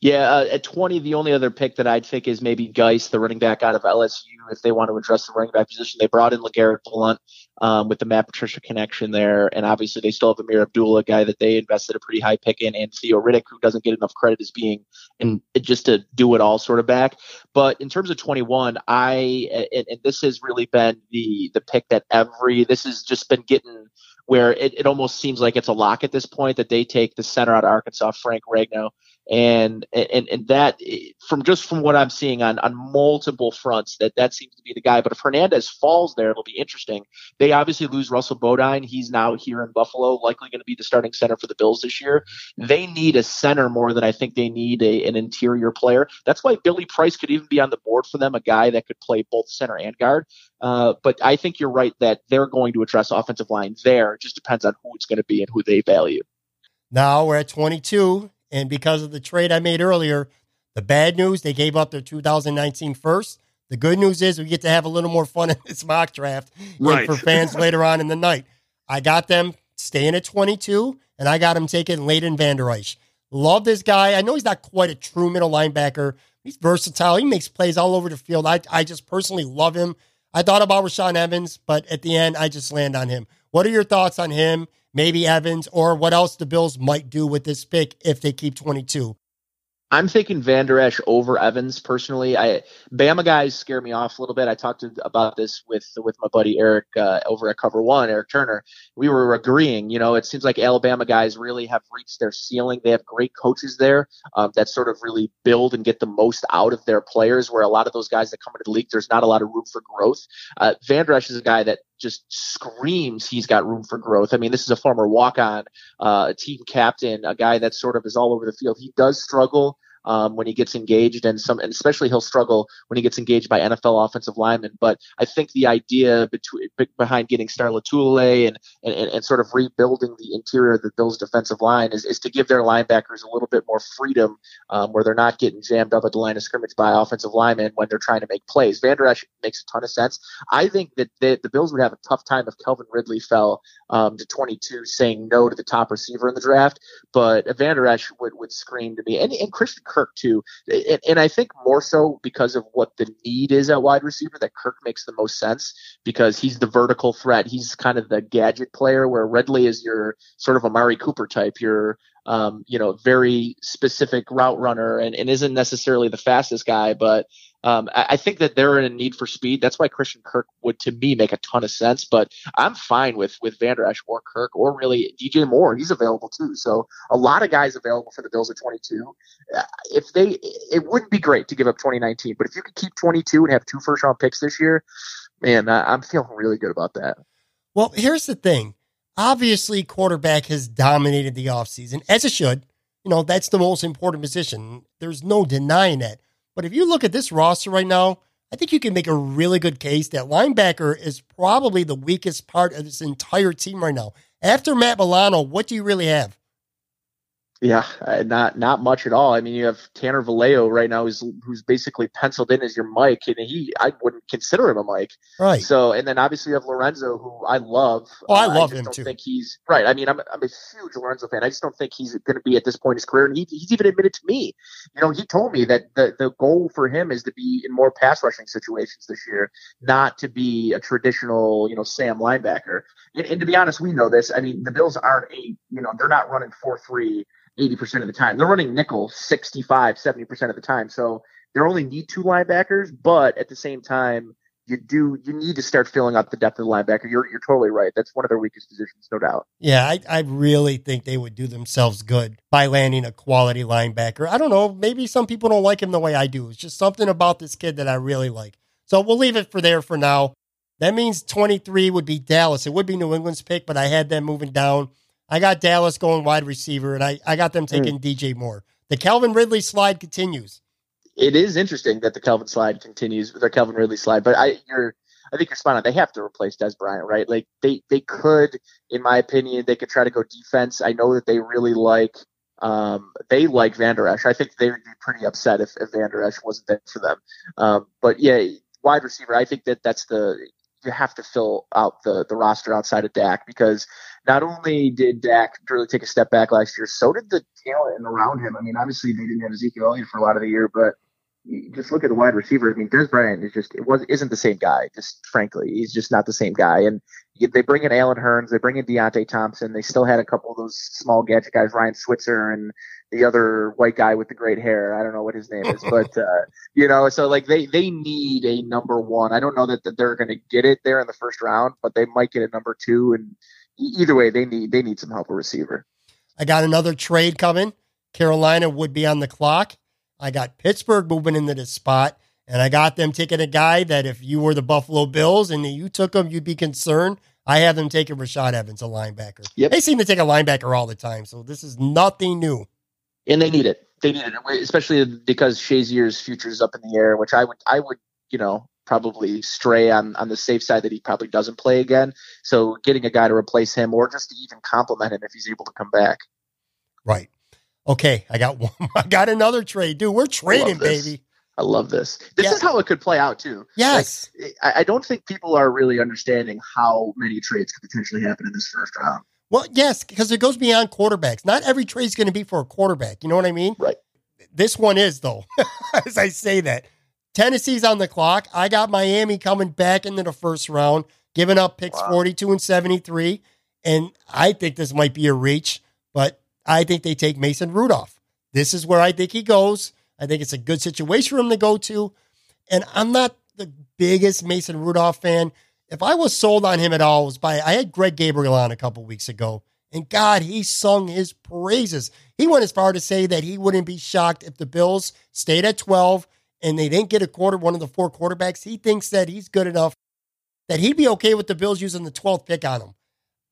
Yeah, uh, at 20, the only other pick that I'd think is maybe Guice, the running back out of LSU, if they want to address the running back position. They brought in LeGarrette Blunt um, with the Matt Patricia connection there, and obviously they still have Ameer Abdullah, a guy that they invested a pretty high pick in, and Theo Riddick, who doesn't get enough credit as being and just to do it all sort of back. But in terms of 21, I and, and this has really been the the pick that every this has just been getting where it, it almost seems like it's a lock at this point that they take the center out of Arkansas, Frank Ragnow, and and and that from just from what I'm seeing on on multiple fronts that that seems to be the guy. But if Hernandez falls there, it'll be interesting. They obviously lose Russell Bodine. He's now here in Buffalo, likely going to be the starting center for the Bills this year. They need a center more than I think they need a, an interior player. That's why Billy Price could even be on the board for them, a guy that could play both center and guard. Uh, but I think you're right that they're going to address offensive line there. It just depends on who it's going to be and who they value. Now we're at 22. And because of the trade I made earlier, the bad news, they gave up their 2019 first, The good news is we get to have a little more fun in this mock draft Right. for fans later on in the night. I got them staying at 22, and I got him taking Leighton Vander Esch. Love this guy. I know he's not quite a true middle linebacker. He's versatile. He makes plays all over the field. I, I just personally love him. I thought about Rashaan Evans, but at the end, I just land on him. What are your thoughts on him, maybe Evans, or what else the Bills might do with this pick if they keep 22? I'm thinking Van Der Esch over Evans personally. I Bama guys scare me off a little bit. I talked about this with with my buddy Eric uh, over at Cover One, Eric Turner. We were agreeing. You know, it seems like Alabama guys really have reached their ceiling. They have great coaches there um, that sort of really build and get the most out of their players. Where a lot of those guys that come into the league, there's not a lot of room for growth. Uh, Van Der Esch is a guy that just screams he's got room for growth. I mean, this is a former walk-on, uh, a team captain, a guy that sort of is all over the field. He does struggle um, when he gets engaged, and some, and especially he'll struggle when he gets engaged by NFL offensive linemen. But I think the idea between behind getting Star Latule and, and and sort of rebuilding the interior of the Bills' defensive line is, is to give their linebackers a little bit more freedom, um, where they're not getting jammed up at the line of scrimmage by offensive linemen when they're trying to make plays. Van Der Esch makes a ton of sense. I think that they, the Bills would have a tough time if Calvin Ridley fell um, to 22, saying no to the top receiver in the draft. But Van Der Esch would, would scream to me, and, and Christian Kirk too. And, and I think more so because of what the need is at wide receiver, that Kirk makes the most sense because he's the vertical threat. He's kind of the gadget player, where Ridley is your sort of Amari Cooper type. Your um, you know, very specific route runner and, and isn't necessarily the fastest guy, but um, I, I think that they're in a need for speed. That's why Christian Kirk would, to me, make a ton of sense. But I'm fine with with Van Der Esch or Kirk or really DJ Moore. He's available too. So a lot of guys available for the Bills at 22. Uh, If they, it wouldn't be great to give up 2019, but if you could keep 22 and have two first round picks this year, man, I, I'm feeling really good about that. Well, here's the thing. Obviously, quarterback has dominated the offseason, as it should. You know, that's the most important position. There's no denying that. But if you look at this roster right now, I think you can make a really good case that linebacker is probably the weakest part of this entire team right now. After Matt Milano, what do you really have? Yeah, uh, not not much at all. I mean, you have Tanner Vallejo right now, who's who's basically penciled in as your Mike, and he I wouldn't consider him a Mike. Right. So, and then obviously you have Lorenzo, who I love. Oh, I Uh, love just him don't too. Think he's right. I mean, I'm I'm a huge Lorenzo fan. I just don't think he's going to be at this point in his career, and he, he's even admitted to me. You know, he told me that the the goal for him is to be in more pass rushing situations this year, not to be a traditional you know Sam linebacker. And, and to be honest, we know this. I mean, the Bills aren't a you know they're not running four three. 80% of the time. They're running nickel 65, 70% of the time. So they only need two linebackers, but at the same time, you do you need to start filling out the depth of the linebacker. You're you're totally right. That's one of their weakest positions, no doubt. Yeah, I, I really think they would do themselves good by landing a quality linebacker. I don't know. Maybe some people don't like him the way I do. It's just something about this kid that I really like. So we'll leave it for there for now. That means 23 would be Dallas. It would be New England's pick, but I had them moving down. I got Dallas going wide receiver, and I, I got them taking DJ Moore. The Calvin Ridley slide continues. It is interesting that the Calvin slide continues with their Calvin Ridley slide, but I you're I think you're spot on. They have to replace Dez Bryant, right? Like they they could, in my opinion, they could try to go defense. I know that they really like um, they like Van Der Esch. I think they would be pretty upset if, if Van Der Esch wasn't there for them. Um, but yeah, wide receiver. I think that that's the you have to fill out the the roster outside of Dak because not only did Dak really take a step back last year, so did the talent around him. I mean, obviously they didn't have Ezekiel Elliott for a lot of the year, but just look at the wide receiver. I mean, Dez Bryant is just it was isn't the same guy. Just frankly, he's just not the same guy. And they bring in Allen Hurns, they bring in Deonte Thompson. They still had a couple of those small gadget guys, Ryan Switzer and the other white guy with the great hair. I don't know what his name is, but uh, you know, so like they they need a number one. I don't know that, that they're going to get it there in the first round, but they might get a number two. And either way, they need they need some help at receiver. I got another trade coming. Carolina would be on the clock. I got Pittsburgh moving into this spot, and I got them taking a guy that if you were the Buffalo Bills and you took him, you'd be concerned. I have them taking Rashaan Evans, a linebacker. Yep. They seem to take a linebacker all the time, so this is nothing new. and they need it. They need it, especially because Shazier's future is up in the air, which I would, I would, you know, probably stray on on the safe side that he probably doesn't play again. So getting a guy to replace him, or just to even compliment him if he's able to come back. Right. Okay, I got one. I got another trade, dude. We're trading, baby. I love this. This Yeah. is how it could play out too. Yes. I, I don't think people are really understanding how many trades could potentially happen in this first round. Well, yes, because it goes beyond quarterbacks. Not every trade is going to be for a quarterback. You know what I mean? Right. This one is, though, as I say that. Tennessee's on the clock. I got Miami coming back into the first round, giving up picks Wow. 42 and 73. And I think this might be a reach, but I think they take Mason Rudolph. This is where I think he goes. I think it's a good situation for him to go to. And I'm not the biggest Mason Rudolph fan. If I was sold on him at all, it was by I had Greg Gabriel on a couple weeks ago, and God, he sung his praises. He went as far to say that he wouldn't be shocked if the Bills stayed at 12 and they didn't get a quarter, one of the four quarterbacks. He thinks that he's good enough that he'd be okay with the Bills using the 12th pick on him.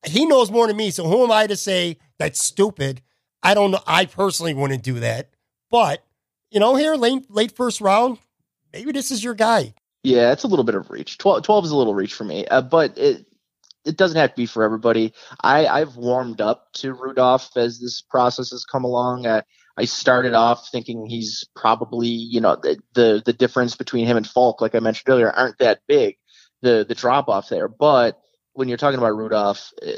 He knows more than me, so who am I to say that's stupid? I don't know. I personally wouldn't do that, but you know, here late late first round, maybe this is your guy. Yeah, it's a little bit of reach. 12, 12 is a little reach for me, uh, but it it doesn't have to be for everybody. I I've warmed up to Rudolph as this process has come along. Uh, I started off thinking he's probably you know the, the the difference between him and Falk, like I mentioned earlier, aren't that big. The the drop off there, but when you're talking about Rudolph. uh,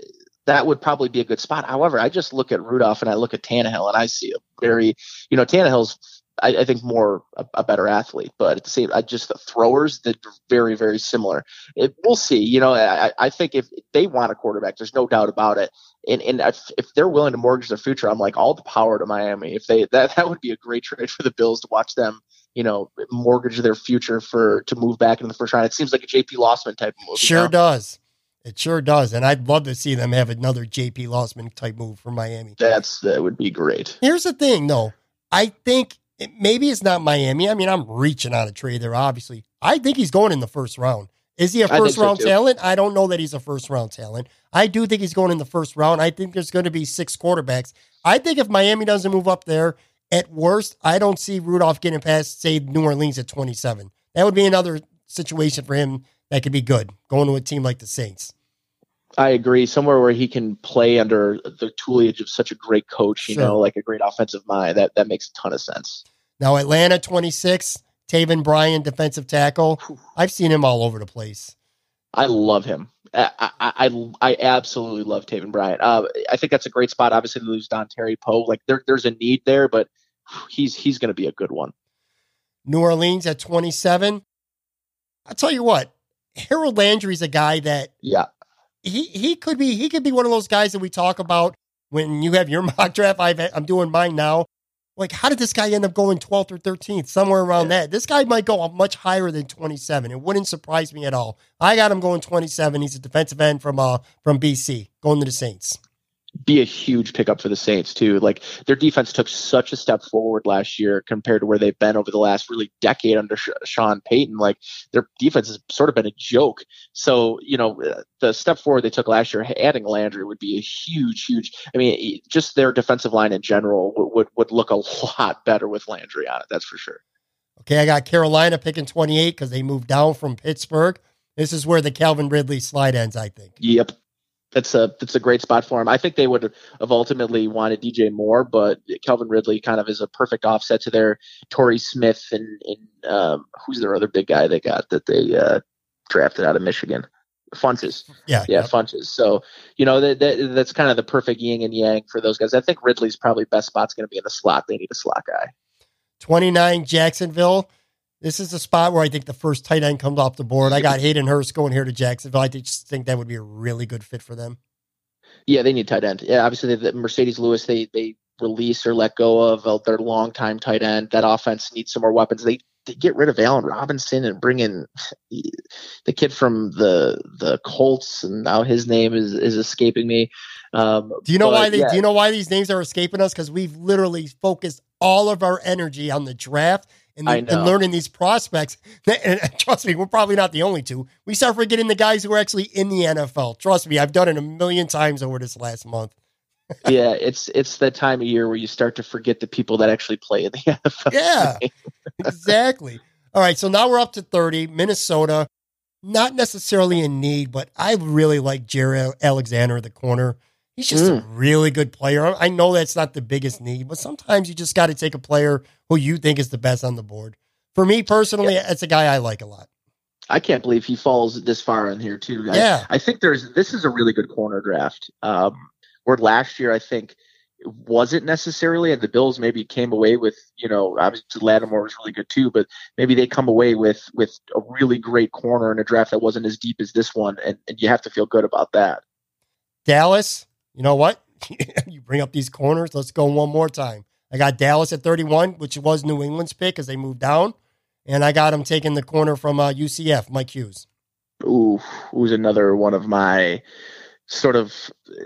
that would probably be a good spot. However, I just look at Rudolph and I look at Tannehill and I see a very, you know, Tannehill's I, I think more a, a better athlete, but at the same, I just the throwers that are very very similar. It, we'll see. You know, I, I think if they want a quarterback, there's no doubt about it. And and if, if they're willing to mortgage their future, I'm like all the power to Miami. If they that that would be a great trade for the Bills to watch them. You know, mortgage their future for to move back in the first round. It seems like a JP Losman type move. Sure know? does. It sure does. And I'd love to see them have another JP Losman type move for Miami. That's that would be great. Here's the thing, though. I think it, maybe it's not Miami. I mean, I'm reaching on a trade there, obviously. I think he's going in the first round. Is he a first round too. talent? I don't know that he's a first round talent. I do think he's going in the first round. I think there's going to be six quarterbacks. I think if Miami doesn't move up there, at worst, I don't see Rudolph getting past, say, New Orleans at 27. That would be another situation for him that could be good, going to a team like the Saints. I agree. Somewhere where he can play under the tutelage of such a great coach, you Sure. know, like a great offensive mind. That that makes a ton of sense. Now, Atlanta 26, Taven Bryan, defensive tackle. I've seen him all over the place. I love him. I I, I, absolutely love Taven Bryant. Uh, I think that's a great spot. Obviously, to lose Dontari Poe, like there, there's a need there, but he's he's going to be a good one. New Orleans at 27. I'll tell you what, Harold Landry's a guy that Yeah, he he could be he could be one of those guys that we talk about when you have your mock draft. I've, I'm doing mine now. Like, how did this guy end up going 12th or 13th, somewhere around that? This guy might go up much higher than 27. It wouldn't surprise me at all. I got him going 27. He's a defensive end from uh from BC, going to the Saints. Be a huge pickup for the Saints too. Like their defense took such a step forward last year compared to where they've been over the last really decade under Sh- Sean Payton. Like their defense has sort of been a joke. So you know uh, the step forward they took last year, adding Landry would be a huge, huge. I mean, just their defensive line in general would would, would look a lot better with Landry on it. That's for sure. Okay, I got Carolina picking 28 because they moved down from Pittsburgh. This is where the Calvin Ridley slide ends, I think. Yep. That's a that's a great spot for him. I think they would have ultimately wanted DJ Moore, but Calvin Ridley kind of is a perfect offset to their Torrey Smith and, and um, who's their other big guy they got that they uh, drafted out of Michigan, Funchess. Yeah, Yeah, yep. Funchess. So you know that, that that's kind of the perfect yin and yang for those guys. I think Ridley's probably best spot's going to be in the slot. They need a slot guy. 29 Jacksonville. This is the spot where I think the first tight end comes off the board. I got Hayden Hurst going here to Jacksonville. I just think that would be a really good fit for them. Yeah, they need tight end. Yeah, obviously the Marcedes Lewis they they release or let go of their longtime tight end. That offense needs some more weapons. They, they get rid of Allen Robinson and bring in the kid from the the Colts, and now his name is is escaping me. Um, Do you know but, why they yeah, do you know why these names are escaping us? Because we've literally focused all of our energy on the draft and, I and learning these prospects. And trust me, we're probably not the only two. We start forgetting the guys who are actually in the NFL. Trust me, I've done it a million times over this last month. yeah, it's it's that time of year where you start to forget the people that actually play in the NFL. Yeah, exactly. All right, so now we're up to 30. Minnesota, not necessarily in need, but I really like Jaire Alexander, at the corner. He's just a really good player. I know that's not the biggest need, but sometimes you just got to take a player who you think is the best on the board. For me personally, it's a guy I like a lot. I can't believe he falls this far in here too. I, Yeah. I think there's this is a really good corner draft. Um, where last year I think wasn't necessarily, and the Bills maybe came away with you know obviously Lattimore was really good too, but maybe they come away with with a really great corner in a draft that wasn't as deep as this one, and, and you have to feel good about that. Dallas, you know what? you bring up these corners. Let's go one more time. I got Dallas at 31, which was New England's pick because they moved down. And I got him taking the corner from uh, UCF, Mike Hughes. Ooh, who's another one of my sort of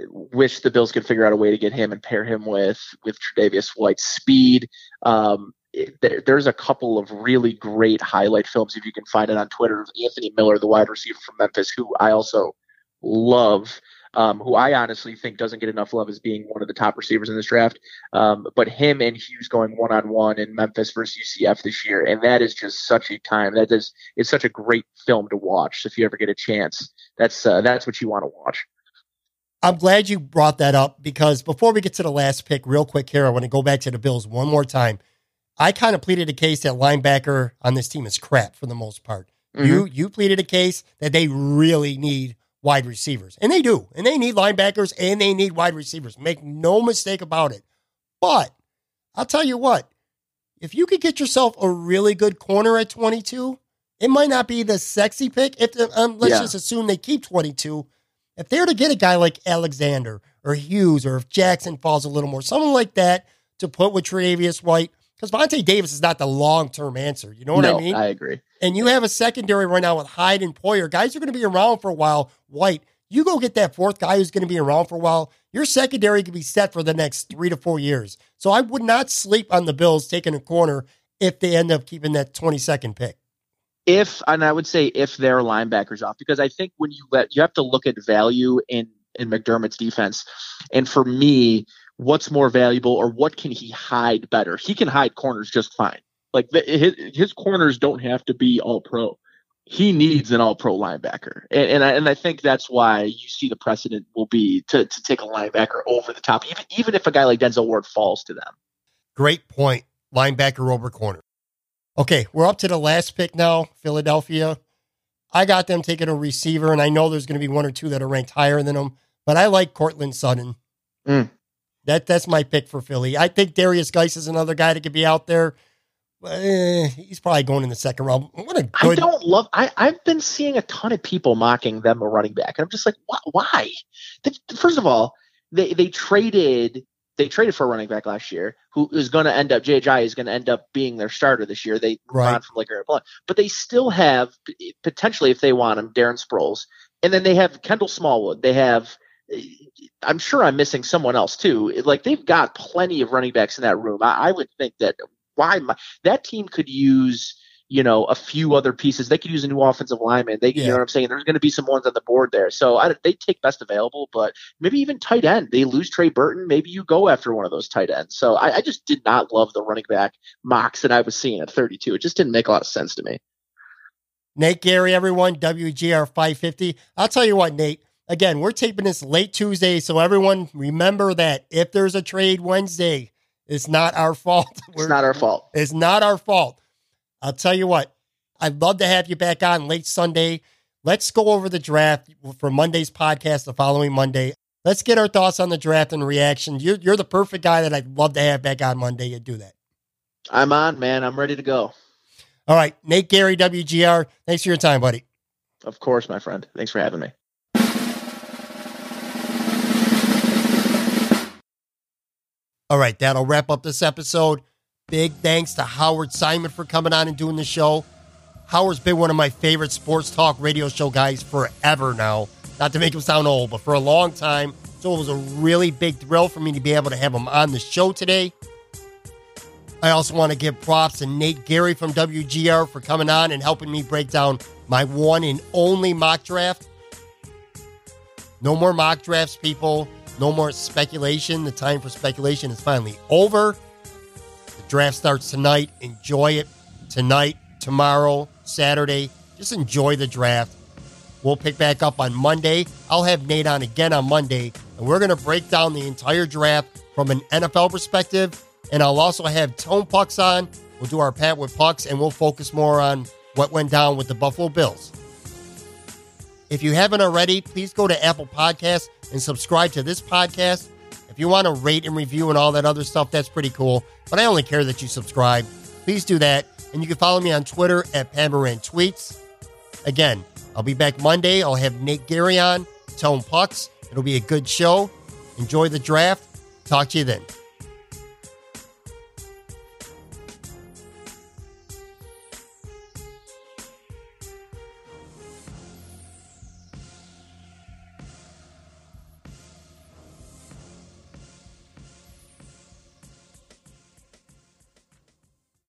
wish the Bills could figure out a way to get him and pair him with with Tre'Davious White's speed. Um, it, there, there's a couple of really great highlight films if you can find it on Twitter Anthony Miller, the wide receiver from Memphis, who I also love. Um, who I honestly think doesn't get enough love as being one of the top receivers in this draft. Um, but him and Hughes going one on one in Memphis versus UCF this year, and that is just such a time. That is it's such a great film to watch. If you ever get a chance, that's uh, that's what you want to watch. I'm glad you brought that up because before we get to the last pick, real quick here, I want to go back to the Bills one more time. I kind of pleaded a case that linebacker on this team is crap for the most part. You you pleaded a case that they really need wide receivers. And they do. And they need linebackers and they need wide receivers. Make no mistake about it. But I'll tell you what, if you could get yourself a really good corner at 22, it might not be the sexy pick. If um, let's Yeah. just assume they keep 22. If they're to get a guy like Alexander or Hughes, or if Jackson falls a little more, someone like that to put with Tre'Davious White, because Vontae Davis is not the long term answer. You know what no, I mean? I agree. and you have a secondary right now with Hyde and Poyer. Guys are going to be around for a while. White, you go get that fourth guy who's going to be around for a while. Your secondary could be set for the next three to four years. So I would not sleep on the Bills taking a corner if they end up keeping that 22nd pick. If and I would say if their linebackers off, because I think when you let you have to look at value in in McDermott's defense, and for me, what's more valuable or what can he hide better? He can hide corners just fine. Like the, his his corners don't have to be all pro. He needs an all pro linebacker, and and I, and I think that's why you see the precedent will be to to take a linebacker over the top, even even if a guy like Denzel Ward falls to them. Great point. Linebacker over corner. Okay, we're up to the last pick now, Philadelphia. I got them taking a receiver, and I know there's going to be one or two that are ranked higher than them, but I like Courtland Sutton. Mm. That that's my pick for Philly. I think Derrius Guice is another guy that could be out there. Eh, he's probably going in the second round. What a I good don't love. I I've been seeing a ton of people mocking them a running back, and I'm just like, why? They, first of all, they they traded they traded for a running back last year who is going to end up JJ is going to end up being their starter this year. They Right. on from like Blunt, but they still have potentially if they want him Darren Sproles, and then they have Kendall Smallwood. They have. I'm sure I'm missing someone else too. Like they've got plenty of running backs in that room. I, I would think that why my, that team could use you know a few other pieces. They could use a new offensive lineman. They, you know what I'm saying. There's going to be some ones on the board there. So I, they take best available, but maybe even tight end. They lose Trey Burton. Maybe you go after one of those tight ends. So I, I just did not love the running back mocks that I was seeing at 32. It just didn't make a lot of sense to me. Nate Geary, everyone, WGR 550. I'll tell you what, Nate. Again, we're taping this late Tuesday, so everyone remember that if there's a trade Wednesday, it's not our fault. It's We're- not our fault. It's not our fault. I'll tell you what, I'd love to have you back on late Sunday. Let's go over the draft for Monday's podcast the following Monday. Let's get our thoughts on the draft and reaction. You're, you're the perfect guy that I'd love to have back on Monday and do that. I'm on, man. I'm ready to go. All right, Nate Geary, WGR. Thanks for your time, buddy. Of course, my friend. Thanks for having me. All right, that'll wrap up this episode. Big thanks to Howard Simon for coming on and doing the show. Howard's been one of my favorite sports talk radio show guys forever now. Not to make him sound old, but for a long time. So it was a really big thrill for me to be able to have him on the show today. I also want to give props to Nate Geary from WGR for coming on and helping me break down my one and only mock draft. No more mock drafts, people. No more speculation. The time for speculation is finally over. The draft starts tonight. Enjoy it tonight, tomorrow, Saturday. Just enjoy the draft. We'll pick back up on Monday. I'll have Nate on again on Monday, and we're going to break down the entire draft from an NFL perspective. And I'll also have Tone Pucks on We'll do our Pat with Pucks and we'll focus more on what went down with the Buffalo Bills. If you haven't already, please go to Apple Podcasts and subscribe to this podcast. If you want to rate and review and all that other stuff, that's pretty cool. But I only care that you subscribe. Please do that. And you can follow me on Twitter at Pat Moran Tweets. Again, I'll be back Monday. I'll have Nate Geary on, Tone Pucks. It'll be a good show. Enjoy the draft. Talk to you then.